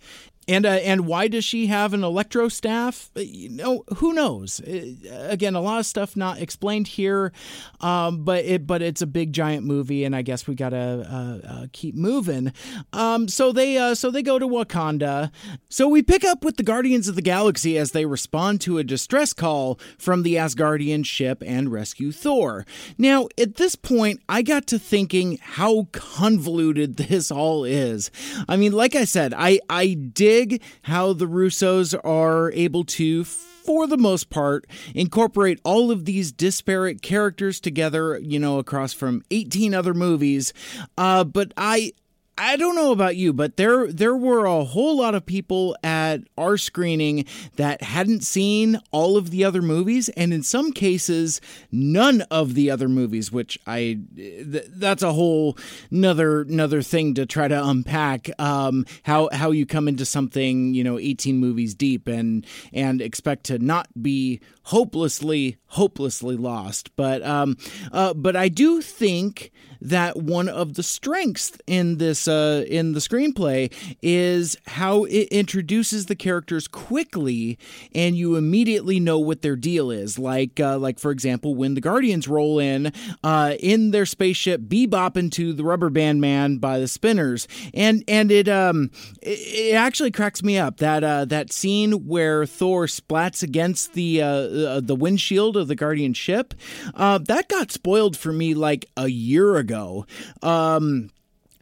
And uh, and why does she have an electro staff? Uh, you know, who knows? Uh, again, a lot of stuff not explained here, um, but it but it's a big giant movie, and I guess we gotta uh, uh, keep moving. Um, so they uh, so they go to Wakanda. So we pick up with the Guardians of the Galaxy as they respond to a distress call from the Asgardian ship and rescue Thor. Now, at this point, I got to thinking how convoluted this all is. I mean, like I said, I I did dig how the Russos are able to for the most part, incorporate all of these disparate characters together, you know, across from 18 other movies. Uh, but I, I don't know about you, but there there were a whole lot of people at our screening that hadn't seen all of the other movies, and in some cases, none of the other movies. Which I th- that's a whole another another thing to try to unpack. Um, how how you come into something you know 18 movies deep and and expect to not be hopelessly hopelessly lost. But um, uh, but I do think that one of the strengths in this uh, in the screenplay is how it introduces the characters quickly, and you immediately know what their deal is. Like uh, like for example, when the Guardians roll in uh, in their spaceship, bebop into the Rubber Band Man by the Spinners, and and it um it, it actually cracks me up that uh, that scene where Thor splats against the uh, uh the windshield of the Guardian ship. Uh, that got spoiled for me like a year ago ago. Um,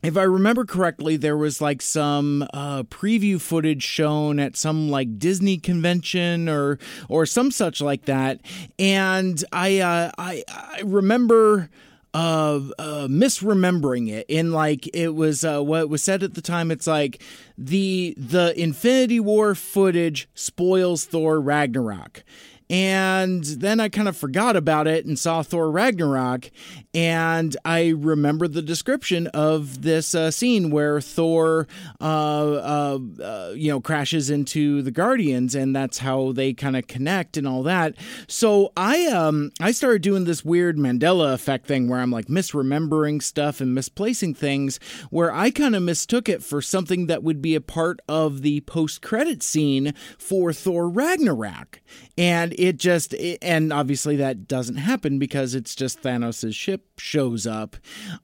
if I remember correctly, there was like some uh, preview footage shown at some like Disney convention or or some such like that, and I uh, I, I remember uh, uh, misremembering it in like it was uh, what was said at the time. It's like the the Infinity War footage spoils Thor Ragnarok. And then I kind of forgot about it and saw Thor Ragnarok. And I remember the description of this uh, scene where Thor, uh, uh, uh you know, crashes into the Guardians, and that's how they kind of connect and all that. So I, um, I started doing this weird Mandela effect thing where I'm like misremembering stuff and misplacing things, where I kind of mistook it for something that would be a part of the post-credit scene for Thor Ragnarok and it just and obviously that doesn't happen because it's just Thanos' ship shows up.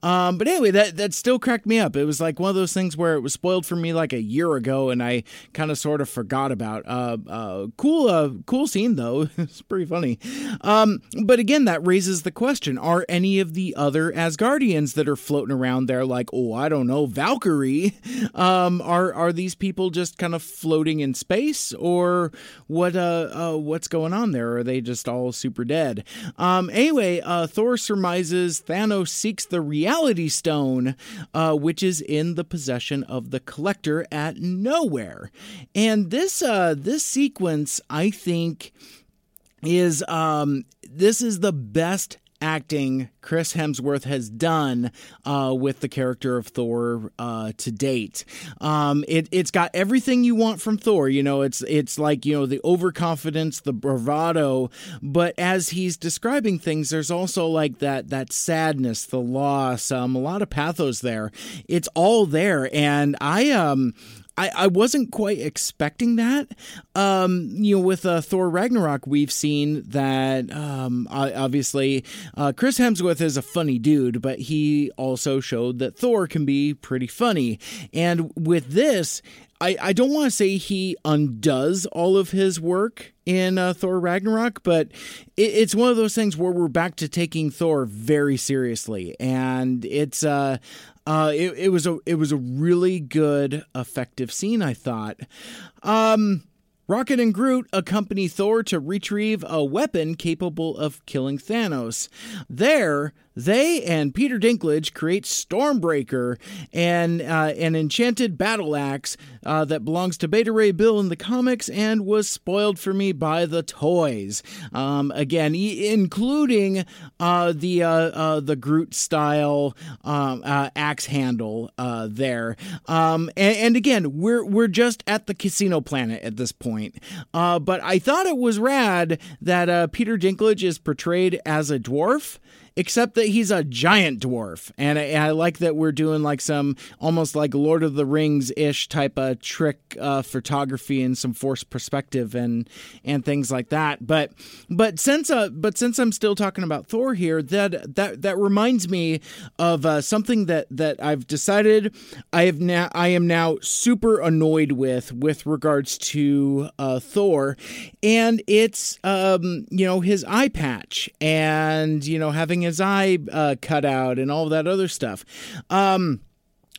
Um, but anyway, that that still cracked me up. It was like one of those things where it was spoiled for me like a year ago, and I kind of sort of forgot about. Uh, uh, cool, uh, cool scene though. it's pretty funny. Um, but again, that raises the question: Are any of the other Asgardians that are floating around there like, oh, I don't know, Valkyrie? Um, are are these people just kind of floating in space, or what? Uh, uh what's what's going on there? Are they just all super dead? Um, anyway, uh, Thor surmises Thanos seeks the Reality Stone, uh, which is in the possession of the Collector at Knowhere. and this uh, this sequence, I think, is um, this is the best acting Chris Hemsworth has done uh, with the character of Thor uh, to date. Um, it, has got everything you want from Thor. You know, it's it's like you know the overconfidence, the bravado, but as he's describing things, there's also like that that sadness, the loss, um, a lot of pathos there. It's all there, and I um I, I wasn't quite expecting that. Um, you know, with uh, Thor Ragnarok, we've seen that um, obviously uh, Chris Hemsworth is a funny dude, but he also showed that Thor can be pretty funny. And with this, I, I don't want to say he undoes all of his work in uh, Thor Ragnarok, but it, it's one of those things where we're back to taking Thor very seriously, and it's uh, uh, it, it was a it was a really good, effective scene. I thought. Um, Rocket and Groot accompany Thor to retrieve a weapon capable of killing Thanos. There, they and Peter Dinklage create Stormbreaker, and uh, an enchanted battle axe uh, that belongs to Beta Ray Bill in the comics and was spoiled for me by the toys. Um, again, e- including uh, the uh, uh, the Groot style um, uh, axe handle there. Um, and, and, again, we're we're just at the casino planet at this point. but I thought it was rad that Peter Dinklage is portrayed as a dwarf except that he's a giant dwarf. And I, I, like that we're doing like some almost like Lord of the Rings ish type of trick uh, photography and some forced perspective and and things like that. But but since uh, but since I'm still talking about Thor here, that that that reminds me of uh, something that that I've decided I have now I am now super annoyed with with regards to uh, Thor, and it's um, you know his eye patch and you know having his eye uh, cut out and all that other stuff. Um,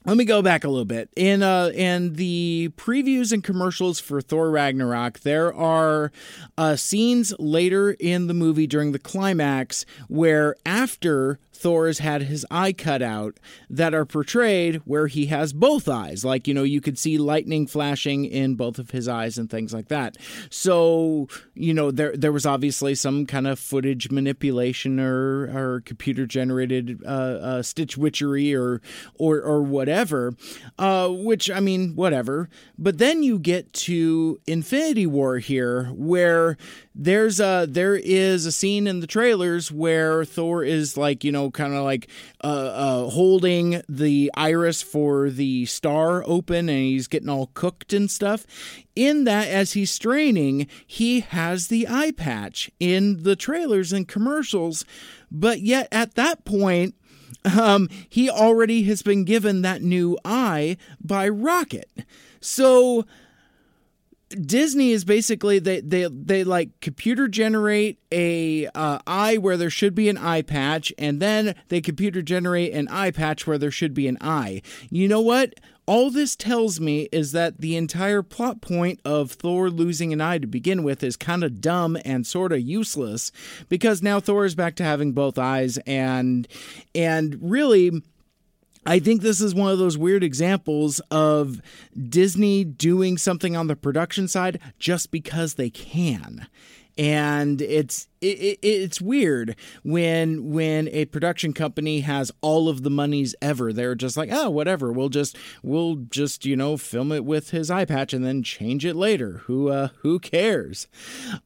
let me go back a little bit. In uh in the previews and commercials for Thor Ragnarok, there are uh, scenes later in the movie during the climax where after Thor has had his eye cut out that are portrayed where he has both eyes. Like, you know, you could see lightning flashing in both of his eyes and things like that. So, you know, there there was obviously some kind of footage manipulation or, or computer generated uh, uh, stitch witchery or or or whatever. Uh, which I mean, whatever. But then you get to Infinity War here, where there's a there is a scene in the trailers where Thor is like you know kind of like uh, uh, holding the iris for the star open and he's getting all cooked and stuff. In that, as he's straining, he has the eye patch in the trailers and commercials, but yet at that point. Um, he already has been given that new eye by Rocket. So Disney is basically they they they like computer generate a uh, eye where there should be an eye patch, and then they computer generate an eye patch where there should be an eye. You know what? All this tells me is that the entire plot point of Thor losing an eye to begin with is kind of dumb and sort of useless because now Thor is back to having both eyes and and really I think this is one of those weird examples of Disney doing something on the production side just because they can. And it's it, it, it's weird when when a production company has all of the monies ever. They're just like oh whatever. We'll just we'll just you know film it with his eye patch and then change it later. Who uh who cares?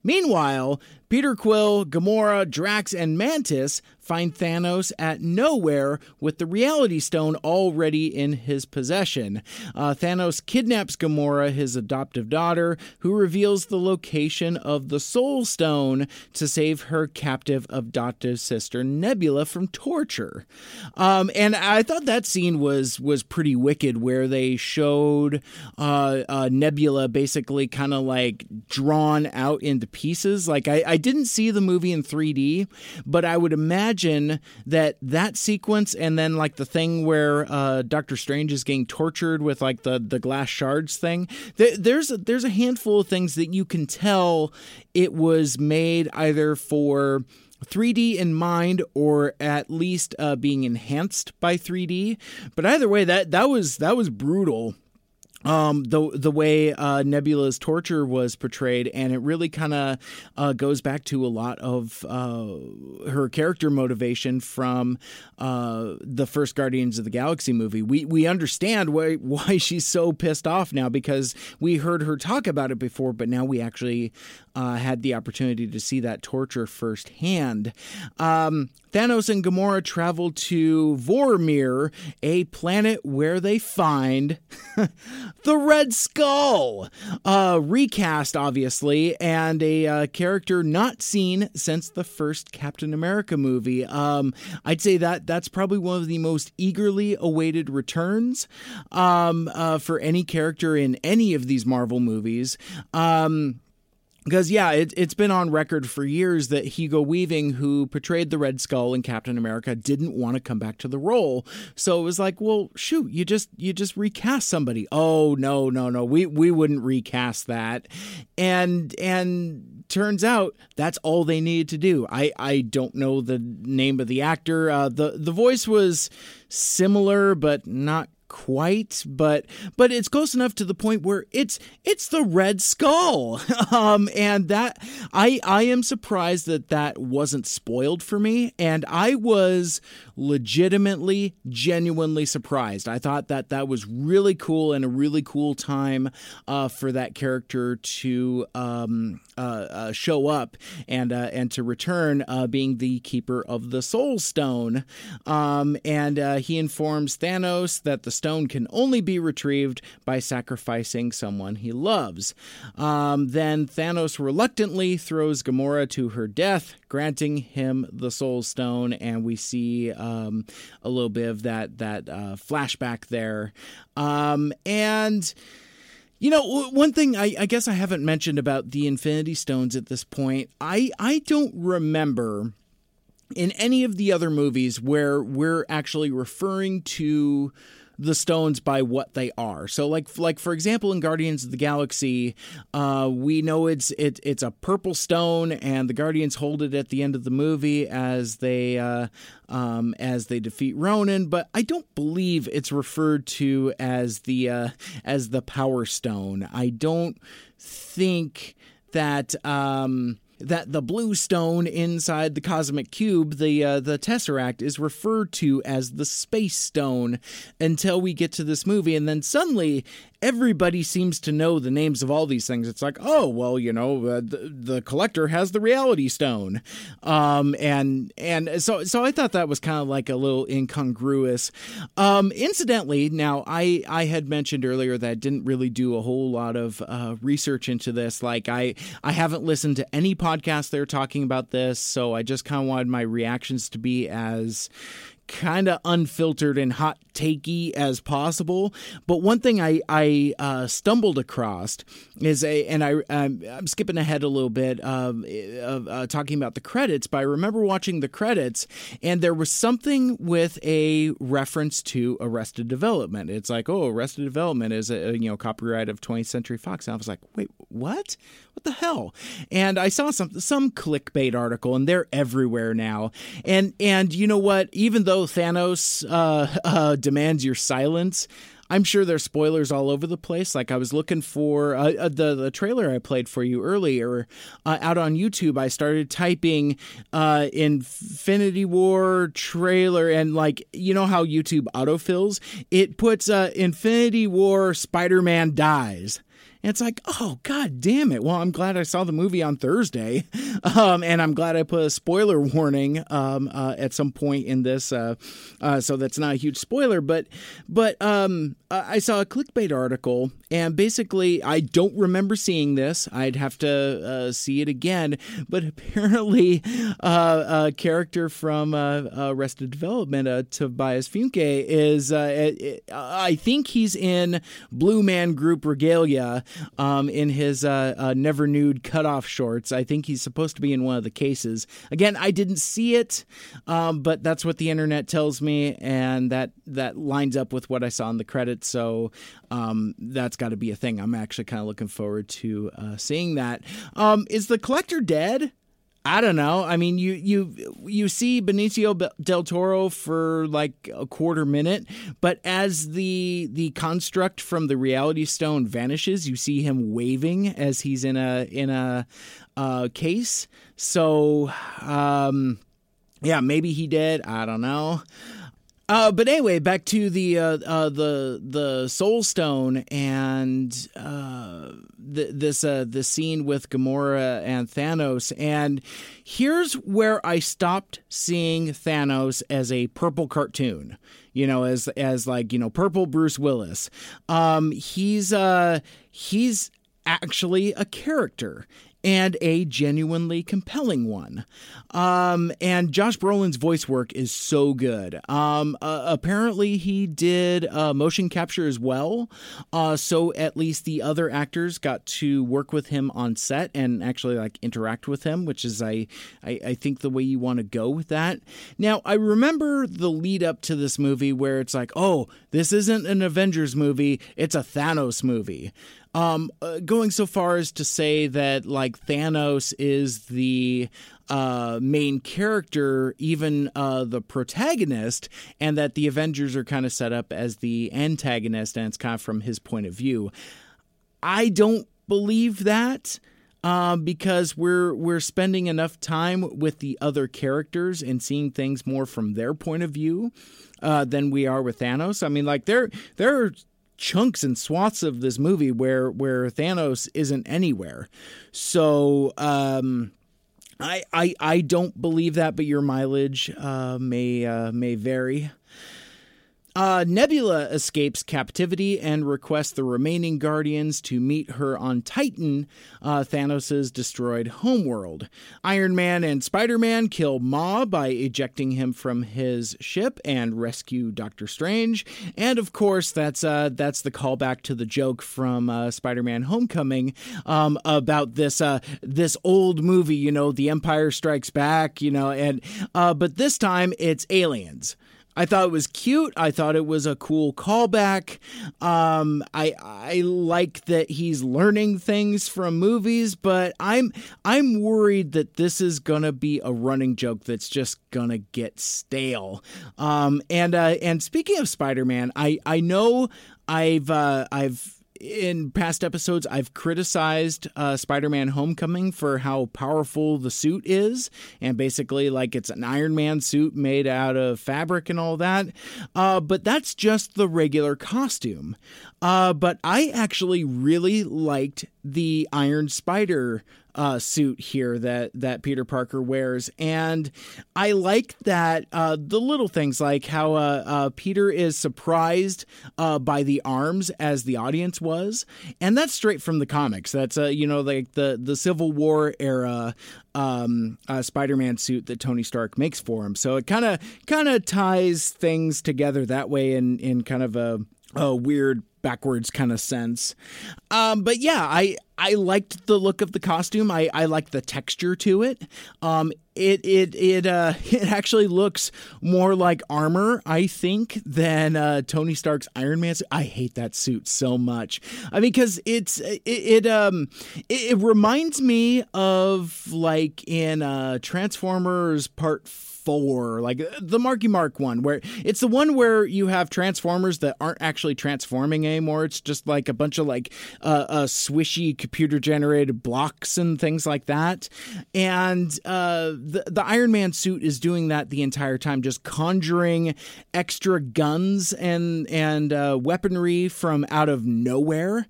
Meanwhile Peter Quill, Gamora, Drax, and Mantis find Thanos at Knowhere with the Reality Stone already in his possession. Uh, Thanos kidnaps Gamora, his adoptive daughter, who reveals the location of the Soul Stone to save her captive adoptive sister Nebula from torture. Um, and I thought that scene was was pretty wicked, where they showed uh, uh, Nebula basically kind of like drawn out into pieces. Like I, I didn't see the movie in 3D, but I would imagine that that sequence and then like the thing where uh, Doctor Strange is getting tortured with like the the glass shards thing. Th- there's a, there's a handful of things that you can tell it was made either for 3D in mind or at least uh, being enhanced by 3D. But either way, that that was that was brutal um, the the way uh, Nebula's torture was portrayed, and it really kind of uh, goes back to a lot of uh, her character motivation from uh, the first Guardians of the Galaxy movie. We we understand why why she's so pissed off now because we heard her talk about it before, but now we actually uh, had the opportunity to see that torture firsthand. Um, Thanos and Gamora travel to Vormir, a planet where they find the Red Skull. Uh, recast, obviously, and a uh, character not seen since the first Captain America movie. Um, I'd say that that's probably one of the most eagerly awaited returns um, uh, for any character in any of these Marvel movies. Um, because yeah, it, it's been on record for years that Hugo Weaving, who portrayed the Red Skull in Captain America, didn't want to come back to the role. So it was like, well, shoot, you just you just recast somebody. Oh no, no, no, we we wouldn't recast that. And and turns out that's all they needed to do. I, I don't know the name of the actor. Uh, the the voice was similar, but not quite but but it's close enough to the point where it's it's the red skull. Um and that i i am surprised that that wasn't spoiled for me and i was legitimately genuinely surprised. I thought that that was really cool and a really cool time uh, for that character to um uh, uh, show up and uh, and to return, uh, being the keeper of the Soul Stone. Um, and he informs Thanos that the stone can only be retrieved by sacrificing someone he loves. Um, then Thanos reluctantly throws Gamora to her death, granting him the Soul Stone, and we see um, a little bit of that that flashback there. Um, and you know, one thing I, I, guess I haven't mentioned about the Infinity Stones at this point, I I don't remember in any of the other movies where we're actually referring to the stones by what they are. So like like for example in Guardians of the Galaxy, uh, we know it's it, it's a purple stone and the Guardians hold it at the end of the movie as they uh, um, as they defeat Ronan, but I don't believe it's referred to as the uh, as the Power Stone. I don't think that um, that the blue stone inside the cosmic cube, the uh, the tesseract, is referred to as the space stone until we get to this movie, and then suddenly everybody seems to know the names of all these things. It's like, oh, well, you know, uh, the, the collector has the reality stone. Um, and, and so, so I thought that was kind of like a little incongruous. Um, incidentally, now I, I had mentioned earlier that I didn't really do a whole lot of, uh, research into this. Like I, I haven't listened to any podcast they're talking about this. So I just kind of wanted my reactions to be as, kind of unfiltered and hot takey as possible. But one thing I I uh, stumbled across is a, and I I'm, I'm skipping ahead a little bit of uh, talking about the credits, but I remember watching the credits and there was something with a reference to Arrested Development. It's like, oh, Arrested Development is a you know copyright of 20th Century Fox. And I was like, wait, what? What the hell? And I saw some some clickbait article, and they're everywhere now. And and you know what? Even though Thanos uh, uh, demands your silence. I'm sure there's spoilers all over the place. Like I was looking for uh, uh, the the trailer I played for you earlier uh, out on YouTube. I started typing uh, Infinity War trailer, and like you know how YouTube autofills, it puts uh, Infinity War Spider Man dies. And it's like, oh, god damn it. Well, I'm glad I saw the movie on Thursday. Um, and I'm glad I put a spoiler warning um, uh, at some point in this. Uh, uh, so that's not a huge spoiler. But, but um, I saw a clickbait article, and basically, I don't remember seeing this. I'd have to uh, see it again. But apparently, uh, a character from uh, Arrested Development, Tobias Funke, is, I think he's in Blue Man Group Regalia um, in his uh, uh, never nude cutoff shorts. I think he's supposed to be in one of the cases. Again, I didn't see it, um, but that's what the internet tells me, and that that lines up with what I saw in the credits. So um, that's got to be a thing. I'm actually kind of looking forward to uh, seeing that. Um, is the collector dead? I don't know. I mean, you you you see Benicio del Toro for like a quarter minute, but as the the construct from the Reality Stone vanishes, you see him waving as he's in a in a uh, case. So, um, yeah, maybe he did. I don't know. Uh, but anyway, back to the uh, uh, the the Soul Stone and uh, the, this uh, the scene with Gamora and Thanos, and here's where I stopped seeing Thanos as a purple cartoon. You know, as as like you know, purple Bruce Willis. Um, he's uh he's actually a character and a genuinely compelling one. Um, and Josh Brolin's voice work is so good. Um, uh, apparently, he did uh, motion capture as well. Uh, so at least the other actors got to work with him on set and actually like interact with him, which is I I, I think the way you want to go with that. Now I remember the lead up to this movie where it's like, oh, this isn't an Avengers movie; it's a Thanos movie. Um, uh, going so far as to say that like Thanos is the uh, main character, even uh, the protagonist, and that the Avengers are kind of set up as the antagonist, and it's kind of from his point of view. I don't believe that. Uh, because we're we're spending enough time with the other characters and seeing things more from their point of view uh, than we are with Thanos. I mean, like there there are chunks and swaths of this movie where where Thanos isn't anywhere. So um, I, I I don't believe that, but your mileage uh, may uh, may vary. Uh, Nebula escapes captivity and requests the remaining Guardians to meet her on Titan, uh, Thanos' destroyed homeworld. Iron Man and Spider Man kill Maw by ejecting him from his ship and rescue Doctor Strange. And of course, that's uh, that's the callback to the joke from uh, Spider Man Homecoming um, about this uh, this old movie, you know, The Empire Strikes Back, you know, and uh, but this time it's aliens. I thought it was cute. I thought it was a cool callback. Um, I I like that he's learning things from movies, but I'm I'm worried that this is gonna be a running joke that's just gonna get stale. Um, and uh, and speaking of Spider Man, I I know I've uh, I've in past episodes, I've criticized uh, Spider Man Homecoming for how powerful the suit is, and basically, like, it's an Iron Man suit made out of fabric and all that. Uh, but that's just the regular costume. Uh, but I actually really liked the Iron Spider uh, suit here that that Peter Parker wears, and I like that uh, the little things like how uh, uh Peter is surprised uh, by the arms as the audience was, and that's straight from the comics. That's uh, you know like the the Civil War era um, Spider-Man suit that Tony Stark makes for him. So it kind of kind of ties things together that way in in kind of a a weird backwards kind of sense. Um, but yeah, I I liked the look of the costume. I I liked the texture to it. Um, it it it uh it actually looks more like armor, I think, than uh, Tony Stark's Iron Man. Suit. I hate that suit so much. I mean, because it's it, it um it, it, reminds me of like in uh Transformers Part four, like the Marky Mark one, where it's the one where you have Transformers that aren't actually transforming anymore. It's just like a bunch of like uh, uh swishy computer generated blocks and things like that. And uh, the the Iron Man suit is doing that the entire time, just conjuring extra guns and and uh, weaponry from out of nowhere.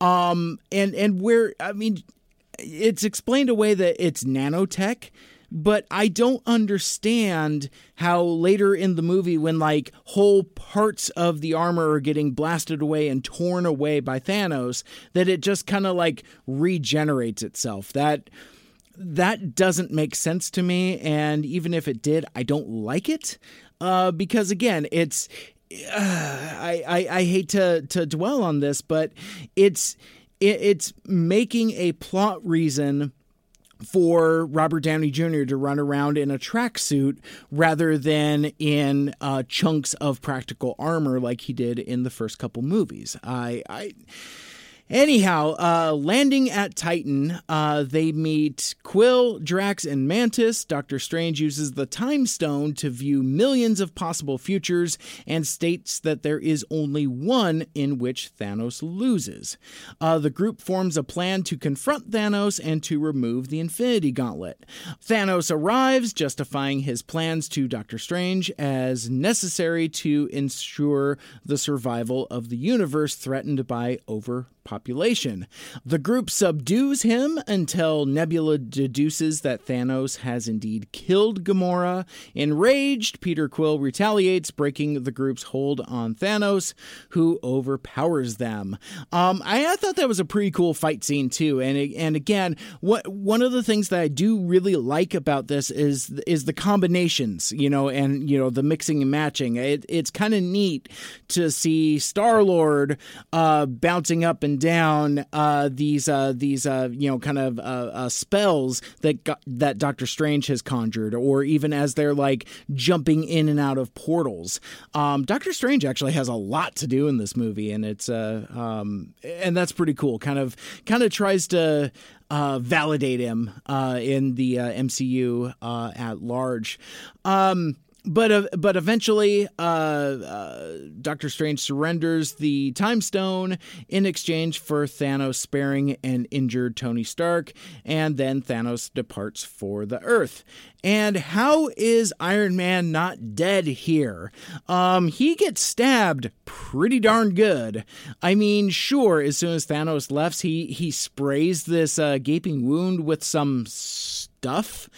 Um, and and where I mean, it's explained away that it's nanotech but I don't understand how later in the movie, when like whole parts of the armor are getting blasted away and torn away by Thanos, that it just kind of like regenerates itself. That that doesn't make sense to me, and even if it did, I don't like it uh, because again, it's uh, I, I I hate to to dwell on this, but it's it, it's making a plot reason for Robert Downey Jr. to run around in a tracksuit rather than in uh, chunks of practical armor like he did in the first couple movies. I, I Anyhow, uh, landing at Titan, uh, they meet Quill, Drax, and Mantis. Doctor Strange uses the Time Stone to view millions of possible futures and states that there is only one in which Thanos loses. Uh, the group forms a plan to confront Thanos and to remove the Infinity Gauntlet. Thanos arrives, justifying his plans to Doctor Strange as necessary to ensure the survival of the universe threatened by over population. The group subdues him until Nebula deduces that Thanos has indeed killed Gamora. Enraged, Peter Quill retaliates, breaking the group's hold on Thanos, who overpowers them. Um, I, I, thought that was a pretty cool fight scene too, and and again, what one of the things that I do really like about this is is the combinations, you know, and you know the mixing and matching. It, it's kind of neat to see Star Lord uh, bouncing up and and down uh, these uh, these uh, you know kind of uh, uh, spells that got, that Doctor Strange has conjured, or even as they're like jumping in and out of portals. Um, Doctor Strange actually has a lot to do in this movie, and it's uh, um, and that's pretty cool. Kind of kind of tries to uh, validate him uh, in the MCU uh, at large. Um, but uh, but eventually, uh, uh, Doctor Strange surrenders the Time Stone in exchange for Thanos sparing an injured Tony Stark, and then Thanos departs for the Earth. And how is Iron Man not dead here? Um, he gets stabbed pretty darn good. I mean, sure, as soon as Thanos left, he he sprays this uh, gaping wound with some stuff.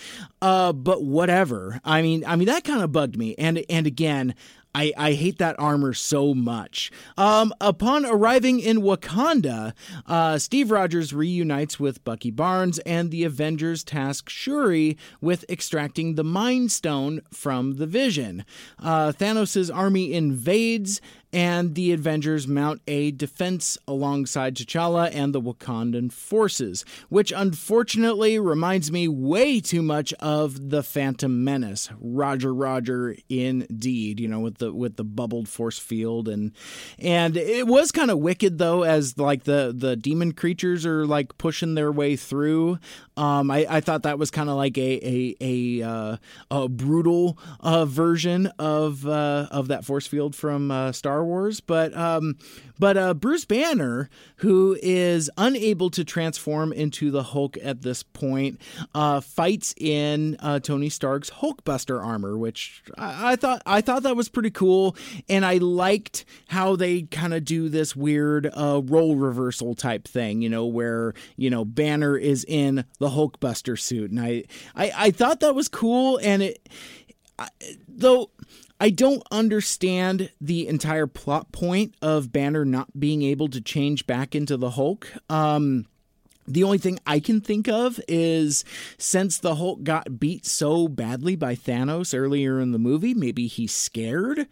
Uh, but whatever. I mean, I mean that kind of bugged me. And and again, I, I hate that armor so much. Um, upon arriving in Wakanda, uh, Steve Rogers reunites with Bucky Barnes, and the Avengers task Shuri with extracting the Mind Stone from the Vision. Uh, Thanos' army invades, and the Avengers mount a defense alongside T'Challa and the Wakandan forces, which unfortunately reminds me way too much of the Phantom Menace. Roger, Roger, indeed. You know, with the with the bubbled force field and and it was kind of wicked though, as like the the demon creatures are like pushing their way through. Um, I, I thought that was kind of like a a a, uh, a brutal uh, version of uh, of that force field from uh, Star Wars, but um, but uh, Bruce Banner, who is unable to transform into the Hulk at this point, uh, fights in uh, Tony Stark's Hulkbuster armor, which I, I thought I thought that was pretty cool, and I liked how they kind of do this weird uh, role reversal type thing, you know, where you know Banner is in the Hulkbuster suit, and I, I, I thought that was cool. And it, I, though, I don't understand the entire plot point of Banner not being able to change back into the Hulk. Um, the only thing I can think of is since the Hulk got beat so badly by Thanos earlier in the movie, maybe he's scared.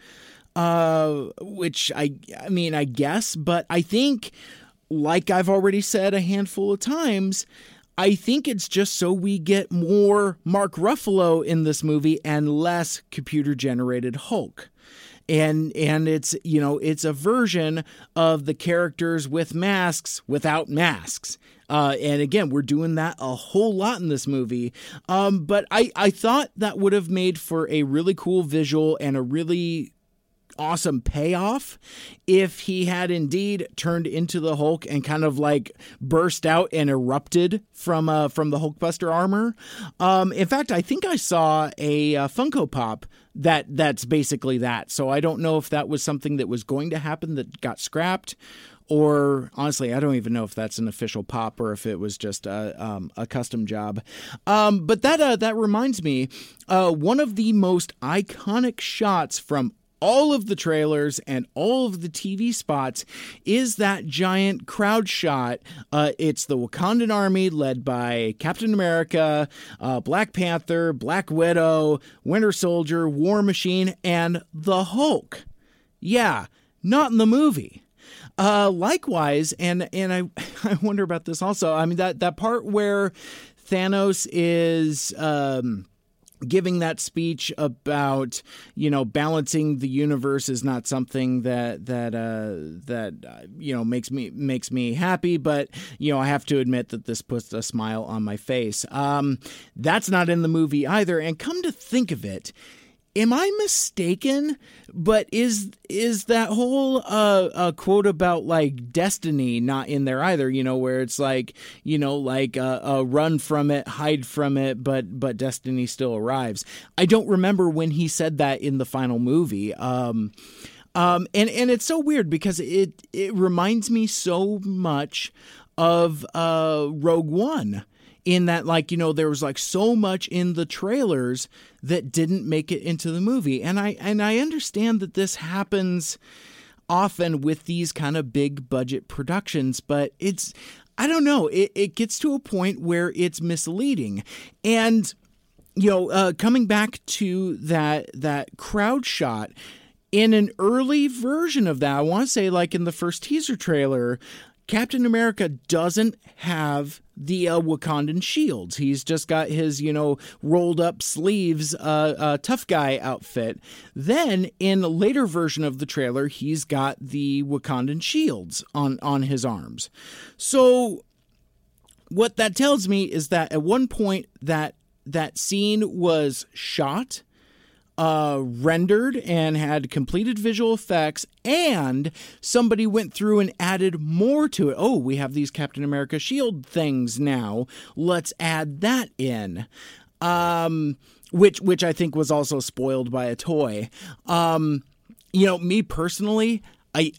Uh, which I, I mean, I guess, but I think, like I've already said a handful of times, I think it's just so we get more Mark Ruffalo in this movie and less computer generated Hulk. And and it's you know it's a version of the characters with masks without masks. Uh, and again, we're doing that a whole lot in this movie. Um, but I, I thought that would have made for a really cool visual and a really awesome payoff if he had indeed turned into the Hulk and kind of like burst out and erupted from uh, from the Hulkbuster armor. Um, in fact, I think I saw a uh, Funko Pop that that's basically that. So I don't know if that was something that was going to happen that got scrapped. Or honestly, I don't even know if that's an official pop or if it was just a, um, a custom job. Um, but that uh, that reminds me, uh, one of the most iconic shots from all of the trailers and all of the TV spots is that giant crowd shot. Uh, it's the Wakandan army led by Captain America, uh, Black Panther, Black Widow, Winter Soldier, War Machine, and the Hulk. Yeah, not in the movie. Uh, likewise, and and I I wonder about this also. I mean that that part where Thanos is. Um, giving that speech about you know balancing the universe is not something that that uh, that uh, you know makes me makes me happy but you know I have to admit that this puts a smile on my face. Um, that's not in the movie either and come to think of it am I mistaken? But is is that whole uh, uh, quote about like destiny not in there either? You know, where it's like you know, like uh, uh, run from it, hide from it, but but destiny still arrives. I don't remember when he said that in the final movie. Um, um, and and it's so weird because it it reminds me so much of uh, Rogue One in that like you know there was like so much in the trailers that didn't make it into the movie. And i and i understand that this happens often with these kind of big budget productions but it's i don't know it, it gets to a point where it's misleading. And you know uh, coming back to that that crowd shot in an early version of that, I want to say like in the first teaser trailer, Captain America doesn't have the uh, Wakandan shields. He's just got his, you know, rolled up sleeves, uh, uh, tough guy outfit. Then in a later version of the trailer, he's got the Wakandan shields on on his arms. So what that tells me is that at one point that that scene was shot uh, rendered and had completed visual effects, and somebody went through and added more to it. Oh, we have these Captain America shield things now. Let's add that in. Um, which which I think was also spoiled by a toy. Um, you know, me personally, I,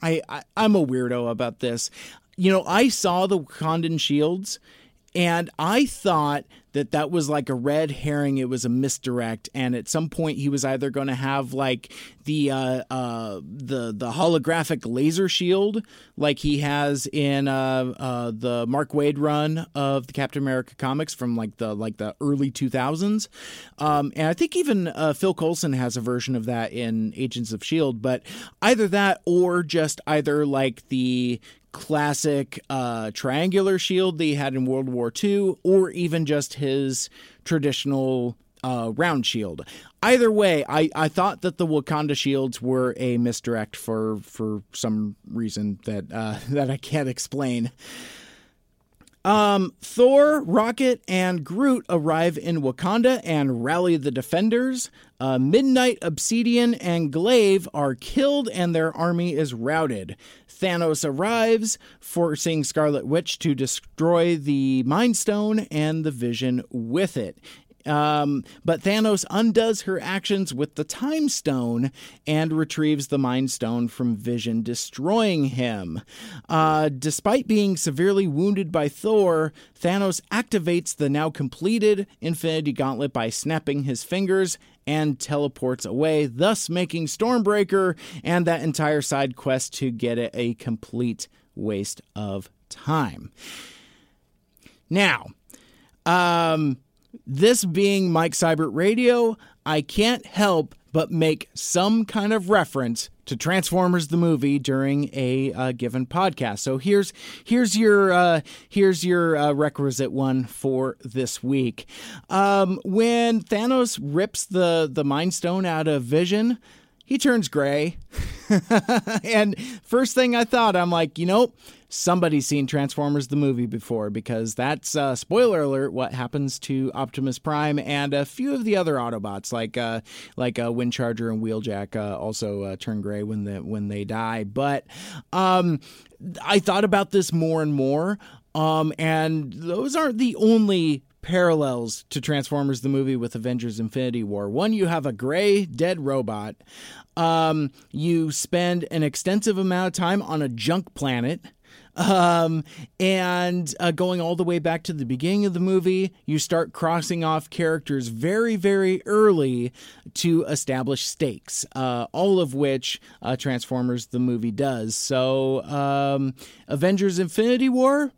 I, I I'm a weirdo about this. You know, I saw the Wakandan shields, and I thought that that was like a red herring. It was a misdirect, and at some point he was either going to have like the uh, uh, the the holographic laser shield, like he has in uh, uh, the Mark Waid run of the Captain America comics from like the like the early two thousands, um, and I think even uh, Phil Coulson has a version of that in Agents of Shield. But either that or just either like the classic uh, triangular shield that he had in World War II, or even just his traditional uh, round shield. Either way, I, I thought that the Wakanda shields were a misdirect for for some reason that uh, that I can't explain. Um, Thor, Rocket, and Groot arrive in Wakanda and rally the defenders. Uh, Midnight, Obsidian, and Glaive are killed and their army is routed. Thanos arrives, forcing Scarlet Witch to destroy the Mind Stone and the Vision with it. Um, but Thanos undoes her actions with the Time Stone and retrieves the Mind Stone from Vision, destroying him. Uh, despite being severely wounded by Thor, Thanos activates the now completed Infinity Gauntlet by snapping his fingers and teleports away, thus making Stormbreaker and that entire side quest to get it a complete waste of time. Now, um, this being Mike Seibert Radio, I can't help but make some kind of reference to Transformers the movie during a uh, given podcast. So here's here's your uh, here's your uh, requisite one for this week. Um, when Thanos rips the the Mind Stone out of Vision, he turns gray. and first thing I thought, I'm like, you know, somebody's seen Transformers the movie before because that's uh, spoiler alert what happens to Optimus Prime and a few of the other Autobots like uh, like uh, Windcharger and Wheeljack uh, also uh, turn gray when the when they die. But um, I thought about this more and more. Um, and those aren't the only parallels to Transformers the movie with Avengers Infinity War. One, you have a gray, dead robot. Um, you spend an extensive amount of time on a junk planet. Um, and uh, going all the way back to the beginning of the movie, you start crossing off characters very, very early to establish stakes, uh, all of which uh, Transformers the movie does. So, um, Avengers Infinity War,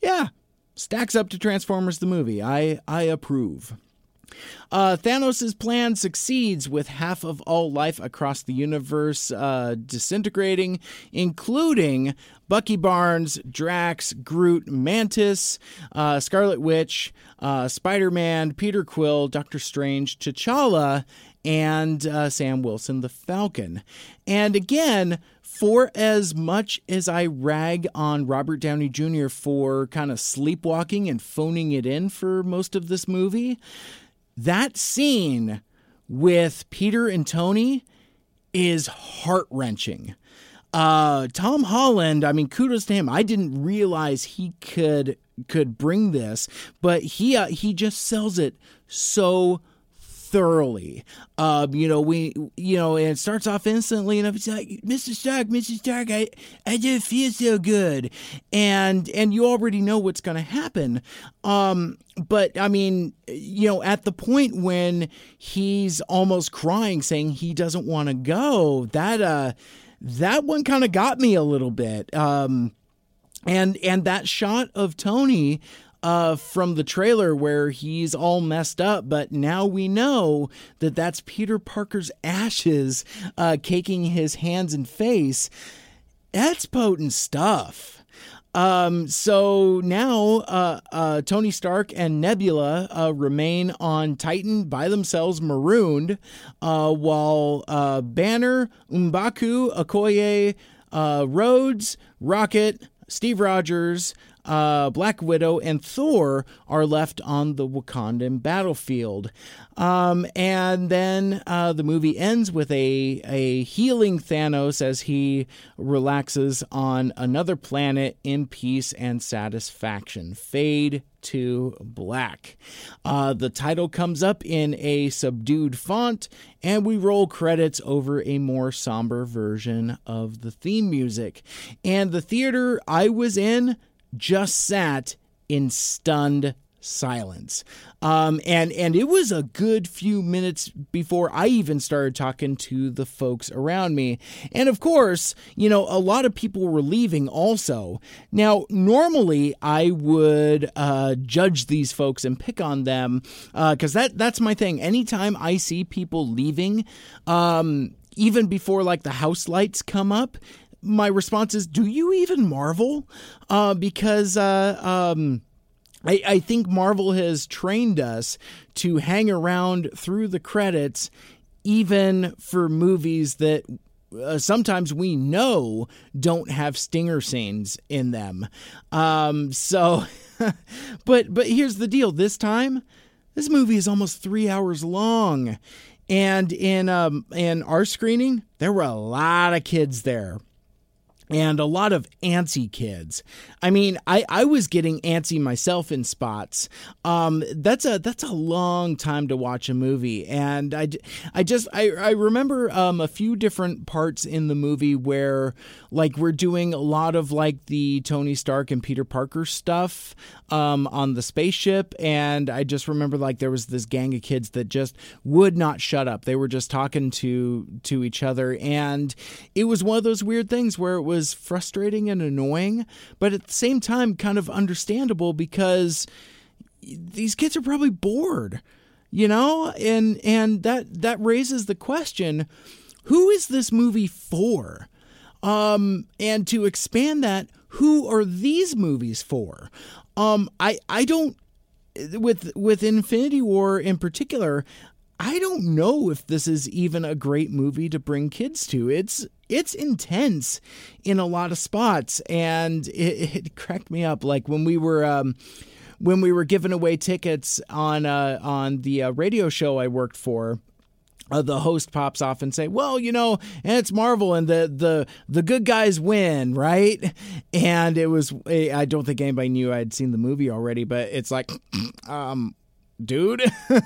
yeah, stacks up to Transformers the movie. I I approve. Uh, Thanos' plan succeeds with half of all life across the universe uh, disintegrating, including Bucky Barnes, Drax, Groot, Mantis, uh, Scarlet Witch, uh, Spider Man, Peter Quill, Doctor Strange, T'Challa, and uh, Sam Wilson, the Falcon. And again, for as much as I rag on Robert Downey Jr. for kind of sleepwalking and phoning it in for most of this movie, that scene with Peter and Tony is heart wrenching. Uh, Tom Holland, I mean, kudos to him. I didn't realize he could could bring this, but he uh, he just sells it so thoroughly. Um, you know, we, you know, and it starts off instantly, and it's like, Mr. Stark, Mr. Stark, I, I just feel so good, and and you already know what's going to happen. Um, but I mean, you know, at the point when he's almost crying, saying he doesn't want to go, that uh, that one kind of got me a little bit. Um, and and that shot of Tony uh, from the trailer where he's all messed up, but now we know that that's Peter Parker's ashes uh, caking his hands and face. That's potent stuff. Um, so now uh, uh, Tony Stark and Nebula uh, remain on Titan by themselves, marooned, uh, while uh, Banner, M'Baku, Okoye, uh, Rhodes, Rocket, Steve Rogers, uh, Black Widow, and Thor are left on the Wakandan battlefield. Um, and then uh, the movie ends with a, a healing Thanos as he relaxes on another planet in peace and satisfaction. Fade to black. Uh, the title comes up in a subdued font, and we roll credits over a more somber version of the theme music. And the theater I was in just sat in stunned silence. Um, and and it was a good few minutes before I even started talking to the folks around me. And of course, you know, a lot of people were leaving also. Now, normally I would uh, judge these folks and pick on them because uh, that that's my thing. Anytime I see people leaving, um, even before like the house lights come up, my response is, "Do you even marvel?" Uh, because uh, um, I, I think Marvel has trained us to hang around through the credits, even for movies that uh, sometimes we know don't have stinger scenes in them. Um, so, but but here's the deal. This time, this movie is almost three hours long, and in um in our screening, there were a lot of kids there and a lot of antsy kids. I mean, I, I was getting antsy myself in spots. Um, that's a that's a long time to watch a movie, and I, I just I, I remember um, a few different parts in the movie where like we're doing a lot of like the Tony Stark and Peter Parker stuff um, on the spaceship, and I just remember like there was this gang of kids that just would not shut up. They were just talking to to each other, and it was one of those weird things where it was was frustrating and annoying, but at the same time, kind of understandable because these kids are probably bored, you know, and and that that raises the question: Who is this movie for? Um, and to expand that, who are these movies for? Um, I I don't with with Infinity War in particular, I don't know if this is even a great movie to bring kids to. It's it's intense in a lot of spots, and it, it cracked me up. Like when we were. Um, when we were giving away tickets on uh, on the uh, radio show I worked for, uh, the host pops off and say, "Well, you know, it's Marvel, and the the the good guys win, right?" And it was I don't think anybody knew I'd seen the movie already, but it's like, um, dude.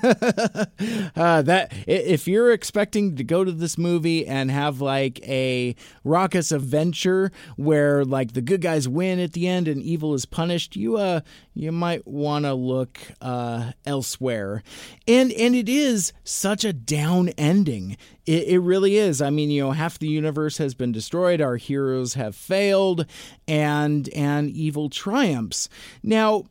Uh, that if you're expecting to go to this movie and have like a raucous adventure where like the good guys win at the end and evil is punished you uh you might want to look uh elsewhere. And and it is such a down ending. It, it really is. I mean you know half the universe has been destroyed our heroes have failed and and evil triumphs. Now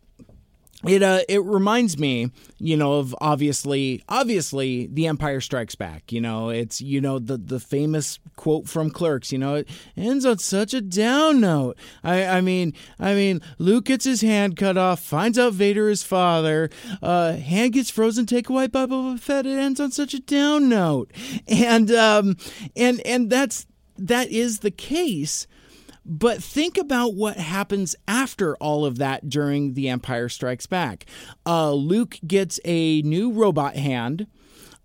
it uh it reminds me you know of obviously obviously the empire strikes back you know it's you know the the famous quote from clerks you know it ends on such a down note. I i mean i mean luke gets his hand cut off finds out vader is father uh hand gets frozen take away by boba fett it ends on such a down note. And um and and that's that is the case but think about what happens after all of that during The Empire Strikes Back. Uh, Luke gets a new robot hand.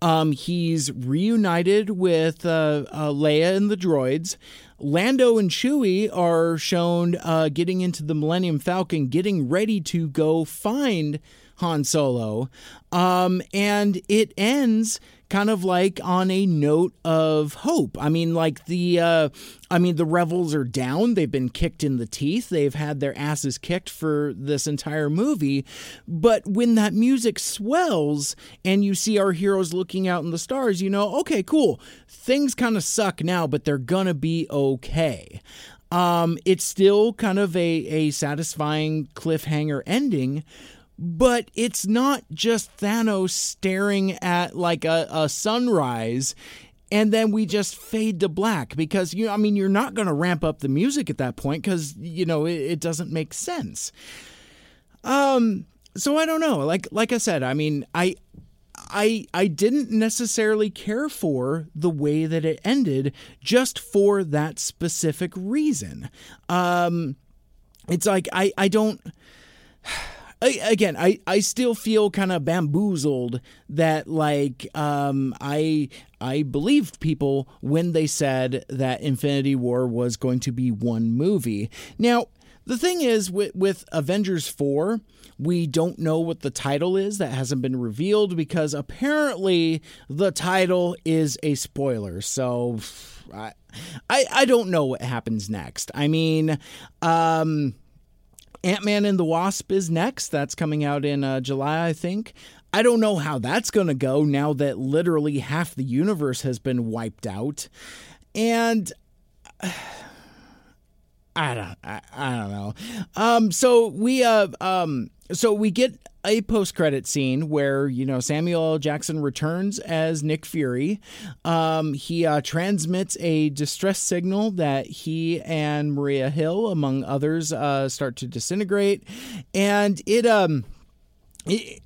Um, he's reunited with uh, uh, Leia and the droids. Lando and Chewie are shown uh, getting into the Millennium Falcon, getting ready to go find Han Solo. Um, and it ends kind of like on a note of hope. I mean, like the, uh, I mean, the rebels are down. They've been kicked in the teeth. They've had their asses kicked for this entire movie. But when that music swells and you see our heroes looking out in the stars, you know, okay, cool. Things kind of suck now, but they're gonna be okay. Um, it's still kind of a, a satisfying cliffhanger ending, but it's not just Thanos staring at like a, a sunrise. and then we just fade to black because you I mean you're not going to ramp up the music at that point cuz you know it, it, doesn't make sense. Um so I don't know. Like like I said, I mean I I I didn't necessarily care for the way that it ended just for that specific reason. Um it's like I I don't again, I, I still feel kind of bamboozled that like um, I I believed people when they said that Infinity War was going to be one movie. Now the thing is with with Avengers four. We don't know what the title is. That hasn't been revealed because apparently the title is a spoiler. So I, I, I don't know what happens next. I mean, um, Ant Man and the Wasp is next. That's coming out in uh, July, I think. I don't know how that's going to go now that literally half the universe has been wiped out. And. Uh, I don't I, I don't know. Um so we uh um so we get a post credit scene where you know Samuel L. Jackson returns as Nick Fury. Um, he uh, transmits a distress signal that he and Maria Hill, among others, uh, start to disintegrate, and it um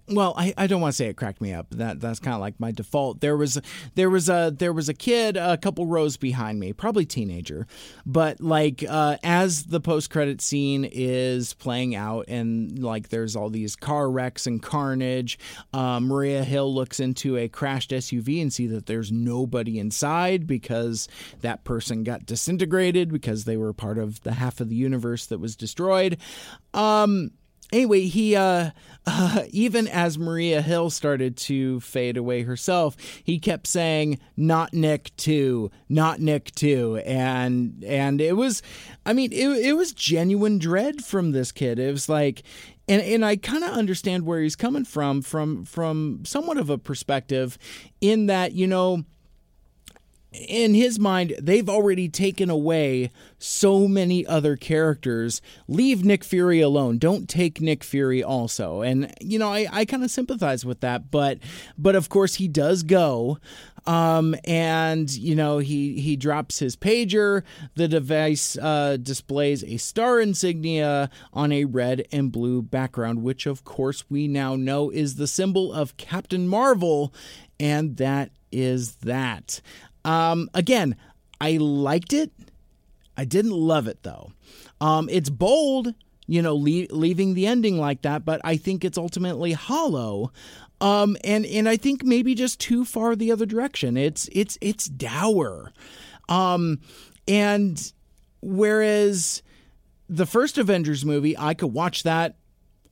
well, I, I don't want to say it cracked me up. That that's kind of like my default. There was there was a there was a kid a couple rows behind me, probably teenager, but like uh, as the post credit scene is playing out and like there's all these car wrecks and carnage, uh, Maria Hill looks into a crashed SUV and see that there's nobody inside because that person got disintegrated because they were part of the half of the universe that was destroyed. Um, anyway, he uh, uh, even as Maria Hill started to fade away herself, he kept saying, "Not Nick too, not Nick too," and and it was, I mean, it it was genuine dread from this kid. It was like. And, and I kind of understand where he's coming from, from from somewhat of a perspective, in that you know in his mind, they've already taken away so many other characters. Leave Nick Fury alone. Don't take Nick Fury also. And you know, I, I kind of sympathize with that, but but of course he does go. Um, and you know he he drops his pager. The device uh, displays a star insignia on a red and blue background, which of course we now know is the symbol of Captain Marvel, and that is that. Um, again, I liked it. I didn't love it though. Um, it's bold, you know, le- leaving the ending like that, but I think it's ultimately hollow. Um, and and I think maybe just too far the other direction. It's it's it's dour. Um, and whereas the first Avengers movie, I could watch that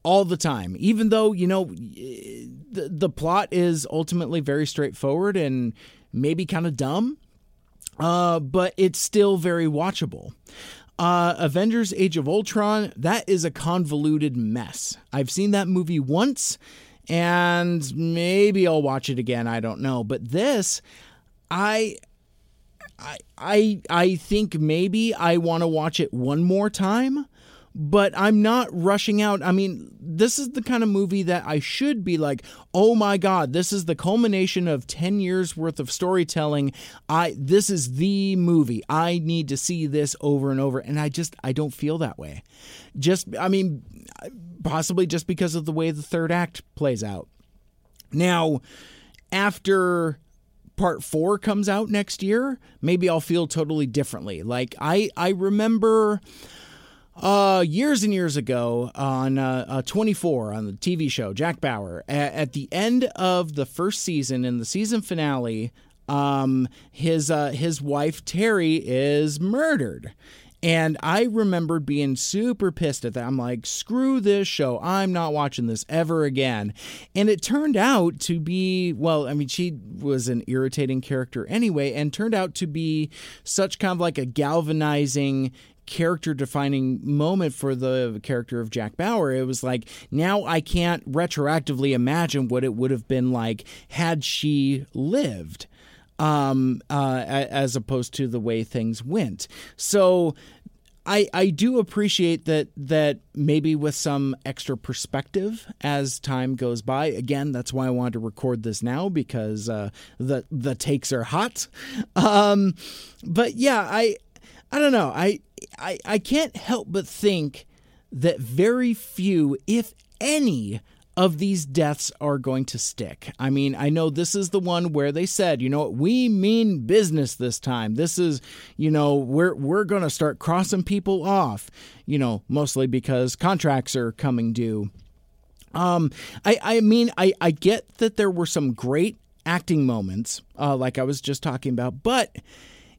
all the time, even though you know the the plot is ultimately very straightforward and maybe kind of dumb, uh, but it's still very watchable. Uh, Avengers Age of Ultron, that is a convoluted mess. I've seen that movie once and maybe I'll watch it again. I don't know. But this, I. I I I think maybe I want to watch it one more time but I'm not rushing out. I mean, this is the kind of movie that I should be like, "Oh my god, this is the culmination of 10 years worth of storytelling. I this is the movie. I need to see this over and over." And I just I don't feel that way. Just I mean, possibly just because of the way the third act plays out. Now, after part 4 comes out next year, maybe I'll feel totally differently. Like I I remember uh, years and years ago on uh, uh, 24 on the TV show Jack Bauer, at, at, the end of the first season, in the season finale, um, his uh, his wife Teri is murdered. And I remember being super pissed at that. I'm like, screw this show. I'm not watching this ever again. And it turned out to be, well, I mean, she was an irritating character anyway, and turned out to be such kind of like a galvanizing character defining moment for the character of Jack Bauer. It was like, now I can't retroactively imagine what it would have been like had she lived. Um, uh, as opposed to the way things went. So I, I do appreciate that that maybe with some extra perspective as time goes by. Again, that's why I wanted to record this now because uh, the the takes are hot. Um, but yeah, I I don't know. I, I I can't help but think that very few, if any, of these deaths are going to stick. I mean, I know this is the one where they said, you know what, we mean business this time. This is, you know, we're we're going to start crossing people off, you know, mostly because contracts are coming due. Um, I I mean, I I get that there were some great acting moments, uh, like I was just talking about, but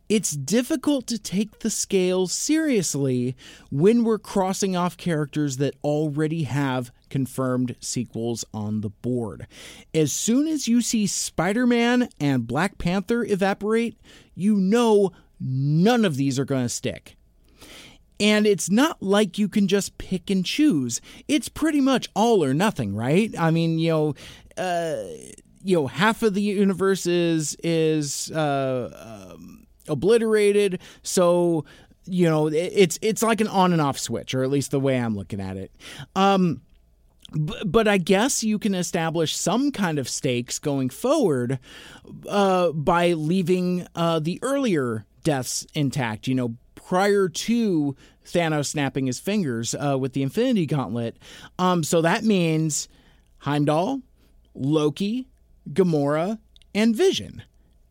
it's difficult to take the scale seriously when we're crossing off characters that already have confirmed sequels on the board. As soon as you see Spider Man and Black Panther evaporate, you know none of these are going to stick. And it's not like you can just pick and choose. It's pretty much all or nothing, right? I mean, you know, uh, you know, half of the universe is is uh, um, obliterated. So you know it's it's like an on and off switch, or at least the way I'm looking at it. Um, but I guess you can establish some kind of stakes going forward uh, by leaving uh, the earlier deaths intact. You know, prior to Thanos snapping his fingers uh, with the Infinity Gauntlet. Um, so that means Heimdall, Loki, Gamora, and Vision.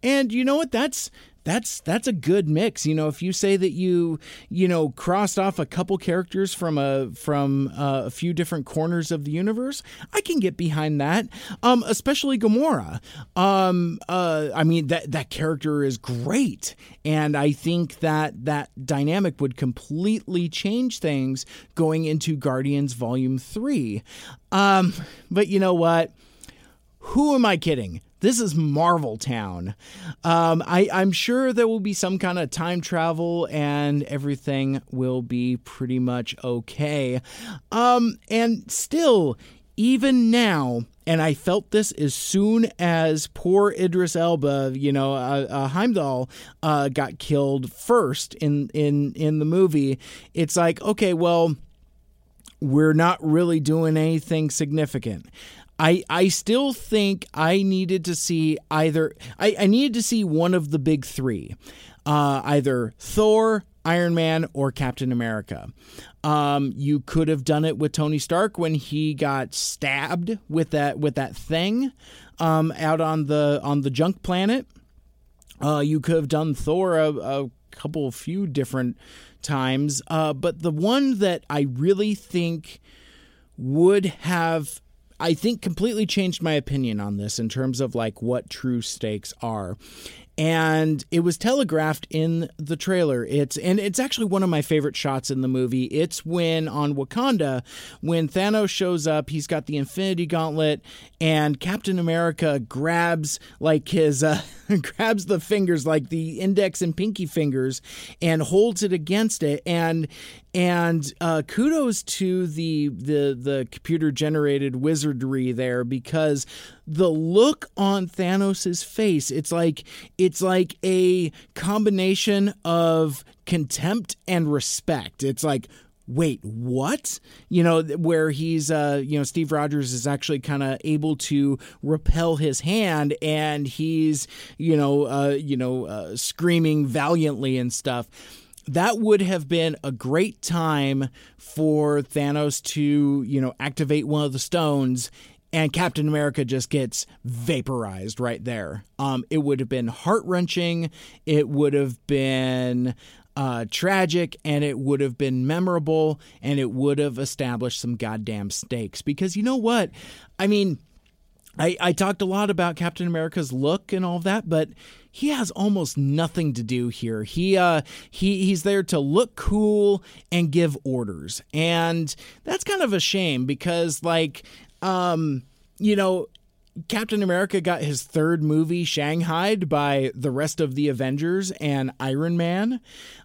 And you know what? That's that's that's a good mix. You know, if you say that you you know crossed off a couple characters from a from uh, a few different corners of the universe, I can get behind that. Um, especially Gamora. Um, uh, I mean that that character is great, and I think that that dynamic would completely change things going into Guardians Volume Three. Um, but you know what? Who am I kidding? This is Marvel Town. Um, I, I'm sure there will be some kind of time travel and everything will be pretty much okay. Um, and still, even now, and I felt this as soon as poor Idris Elba, you know, uh, uh, Heimdall, uh, got killed first in in in the movie. It's like, okay, well, we're not really doing anything significant. I I still think I needed to see either I, I needed to see one of the big three, uh, either Thor, Iron Man, or Captain America. Um, you could have done it with Tony Stark when he got stabbed with that with that thing um, out on the on the junk planet. Uh, you could have done Thor a, a couple few different times, uh, but the one that I really think would have I think completely changed my opinion on this in terms of like what true stakes are and it was telegraphed in the trailer. It's and it's actually one of my favorite shots in the movie. It's when on Wakanda, when Thanos shows up, he's got the Infinity Gauntlet, and Captain America grabs like his uh, grabs the fingers, like the index and pinky fingers, and holds it against it, and and uh, kudos to the the the computer generated wizardry there because the look on Thanos's face, it's like it's like a combination of contempt and respect. It's like wait, what? You know, where he's, uh, you know, Steve Rogers is actually kind of able to repel his hand, and he's, you know, uh, you know, uh, screaming valiantly and stuff. That would have been a great time for Thanos to, you know, activate one of the stones and Captain America just gets vaporized right there. Um, it would have been heart wrenching. It would have been uh, tragic, and it would have been memorable, and it would have established some goddamn stakes. Because you know what? I mean, I, I talked a lot about Captain America's look and all of that, but he has almost nothing to do here. He uh he he's there to look cool and give orders. And that's kind of a shame because like um, you know, Captain America got his third movie shanghaied by the rest of the Avengers and Iron Man.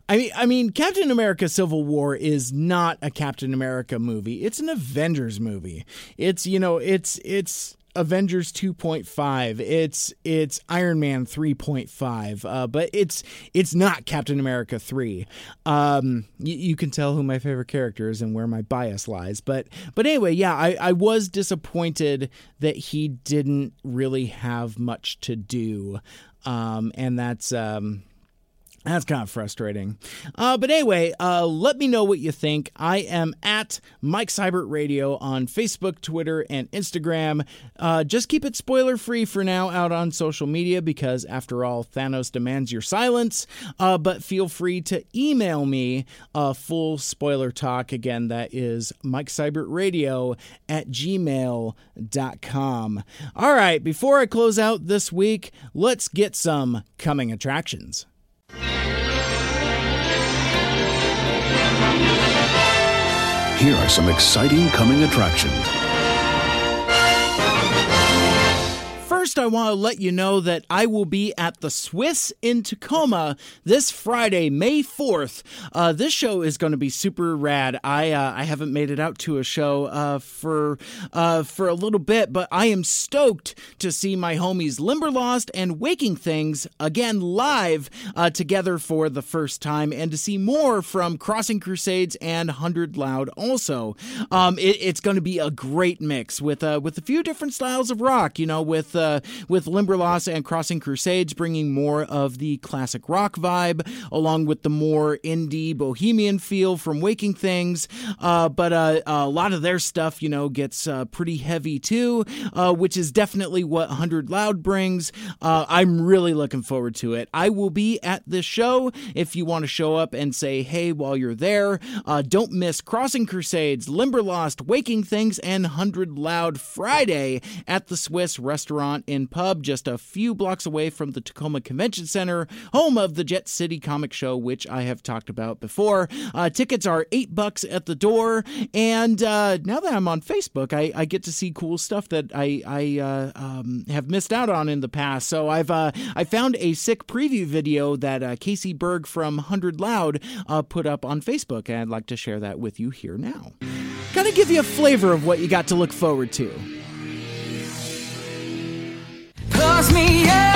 I mean, I mean, Captain America: Civil War is not a Captain America movie. It's an Avengers movie. It's you know, it's it's Avengers 2.5. It's it's Iron Man 3.5. Uh, but it's it's not Captain America 3. Um, y- you can tell who my favorite character is and where my bias lies. But but anyway, yeah, I, I was disappointed that he didn't really have much to do. Um, and that's um, that's kind of frustrating. Uh, but anyway, uh, let me know what you think. I am at Mike Seibert Radio on Facebook, Twitter, and Instagram. Uh, just keep it spoiler free for now out on social media because, after all, Thanos demands your silence. Uh, but feel free to email me a full spoiler talk. Again, that is Mike Seibert Radio at gmail.com. All right, before I close out this week, let's get some coming attractions. Here are some exciting coming attractions. First, I want to let you know that I will be at the Swiss in Tacoma this Friday, May 4th. Uh, this show is going to be super rad. I uh, I haven't made it out to a show uh, for uh, for a little bit, but I am stoked to see my homies Limberlost and Waking Things again live uh, together for the first time, and to see more from Crossing Crusades and Hundred Loud. Also, um, it, it's going to be a great mix with uh, with a few different styles of rock. You know, with uh, with Limberlost and Crossing Crusades bringing more of the classic rock vibe, along with the more indie bohemian feel from Waking Things. Uh, but uh, a lot of their stuff, you know, gets uh, pretty heavy too, uh, which is definitely what 100 Loud brings. Uh, I'm really looking forward to it. I will be at this show if you want to show up and say hey while you're there. Uh, don't miss Crossing Crusades, Limberlost, Waking Things, and 100 Loud Friday at the Swiss restaurant in Pub, just a few blocks away from the Tacoma Convention Center, home of the Jet City Comic Show, which I have talked about before. Uh, tickets are eight bucks at the door, and uh, now that I'm on Facebook, I, I, get to see cool stuff that I, I uh, um, have missed out on in the past. So I've uh, I found a sick preview video that uh, Casey Berg from Hundred Loud uh, put up on Facebook, and I'd like to share that with you here now. Kind of give you a flavor of what you got to look forward to. Me under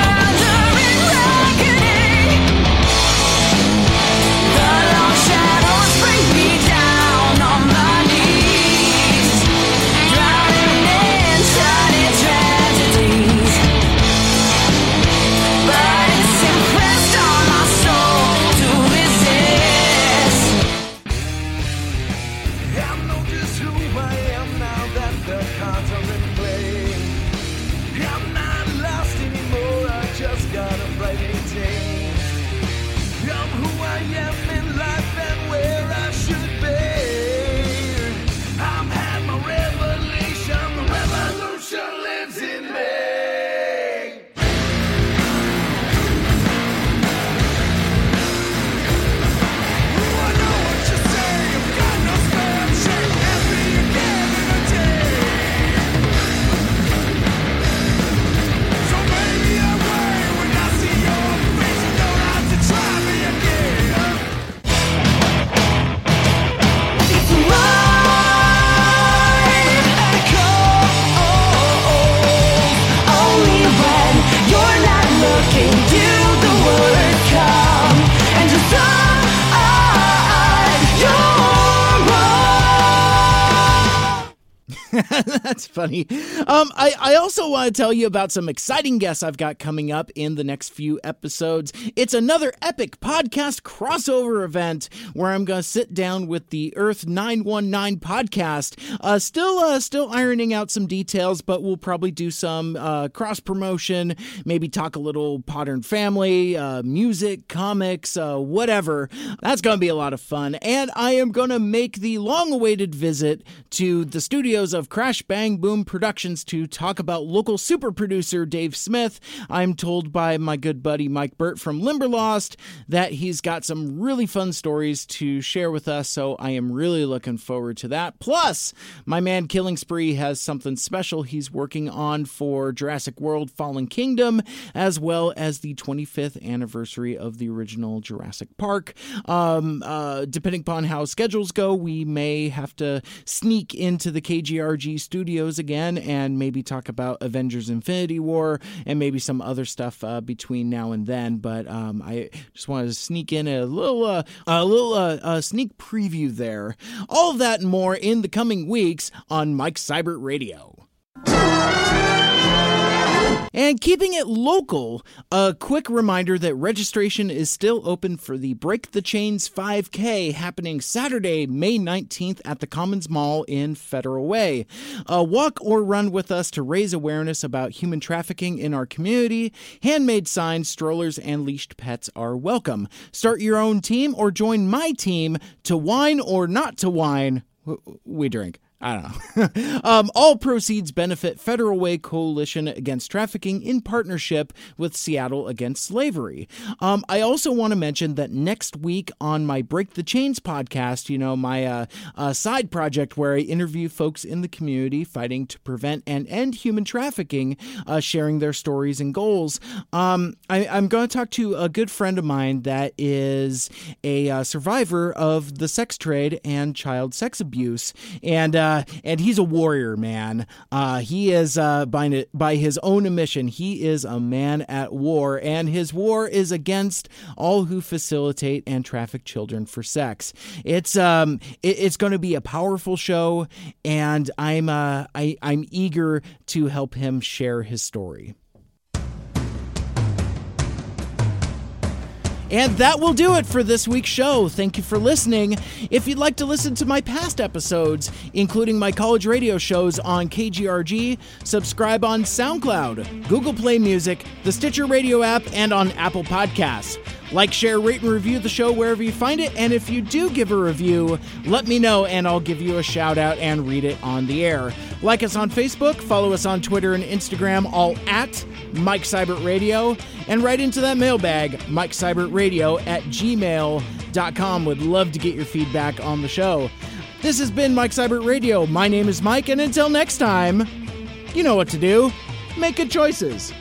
That's funny. Um, I, I also want to tell you about some exciting guests I've got coming up in the next few episodes. It's another epic podcast crossover event where I'm going to sit down with the Earth 919 podcast. Uh, still, uh, still ironing out some details, but we'll probably do some uh, cross promotion, maybe talk a little Modern Family, uh, music, comics, uh, whatever. That's going to be a lot of fun. And I am going to make the long awaited visit to the studios of Crash Bang Boom Productions to talk about local super producer Dave Smith. I'm told by my good buddy Mike Burt from Limberlost that he's got some really fun stories to share with us, so I am really looking forward to that. Plus, my man Killing Spree has something special he's working on for Jurassic World Fallen Kingdom, as well as the 25th anniversary of the original Jurassic Park. Um, uh, depending upon how schedules go, we may have to sneak into the KGRG studio studios again and maybe talk about Avengers Infinity War and maybe some other stuff uh, between now and then. But um, I just wanted to sneak in a little, uh, a little uh, sneak preview there. All that and more in the coming weeks on Mike Seibert Radio. And keeping it local, a quick reminder that registration is still open for the Break the Chains 5K happening Saturday, May 19th at the Commons Mall in Federal Way. Uh, walk or run with us to raise awareness about human trafficking in our community. Handmade signs, strollers, and leashed pets are welcome. Start your own team or join my team to wine or not to wine. We drink. I don't know. um, all proceeds benefit Federal Way Coalition Against Trafficking in partnership with Seattle Against Slavery. Um, I also want to mention that next week on my Break the Chains podcast, you know, my uh, uh, side project where I interview folks in the community fighting to prevent and end human trafficking, uh, sharing their stories and goals, um, I, am going to talk to a good friend of mine that is a uh, survivor of the sex trade and child sex abuse. And uh, and he's a warrior, man. Uh, he is uh, by by his own admission, he is a man at war, and his war is against all who facilitate and traffic children for sex. It's um, it, it's going to be a powerful show, and I'm uh, I, I'm eager to help him share his story. And that will do it for this week's show. Thank you for listening. If you'd like to listen to my past episodes, including my college radio shows on KGRG, subscribe on SoundCloud, Google Play Music, the Stitcher Radio app, and on Apple Podcasts. Like, share, rate, and review the show wherever you find it. And if you do give a review, let me know and I'll give you a shout out and read it on the air. Like us on Facebook, follow us on Twitter and Instagram, all at Mike Seibert Radio, and write into that mailbag, Mike Seibert Radio at gmail.com. Would love to get your feedback on the show. This has been Mike Seibert Radio. My name is Mike, and until next time, you know what to do. Make good choices.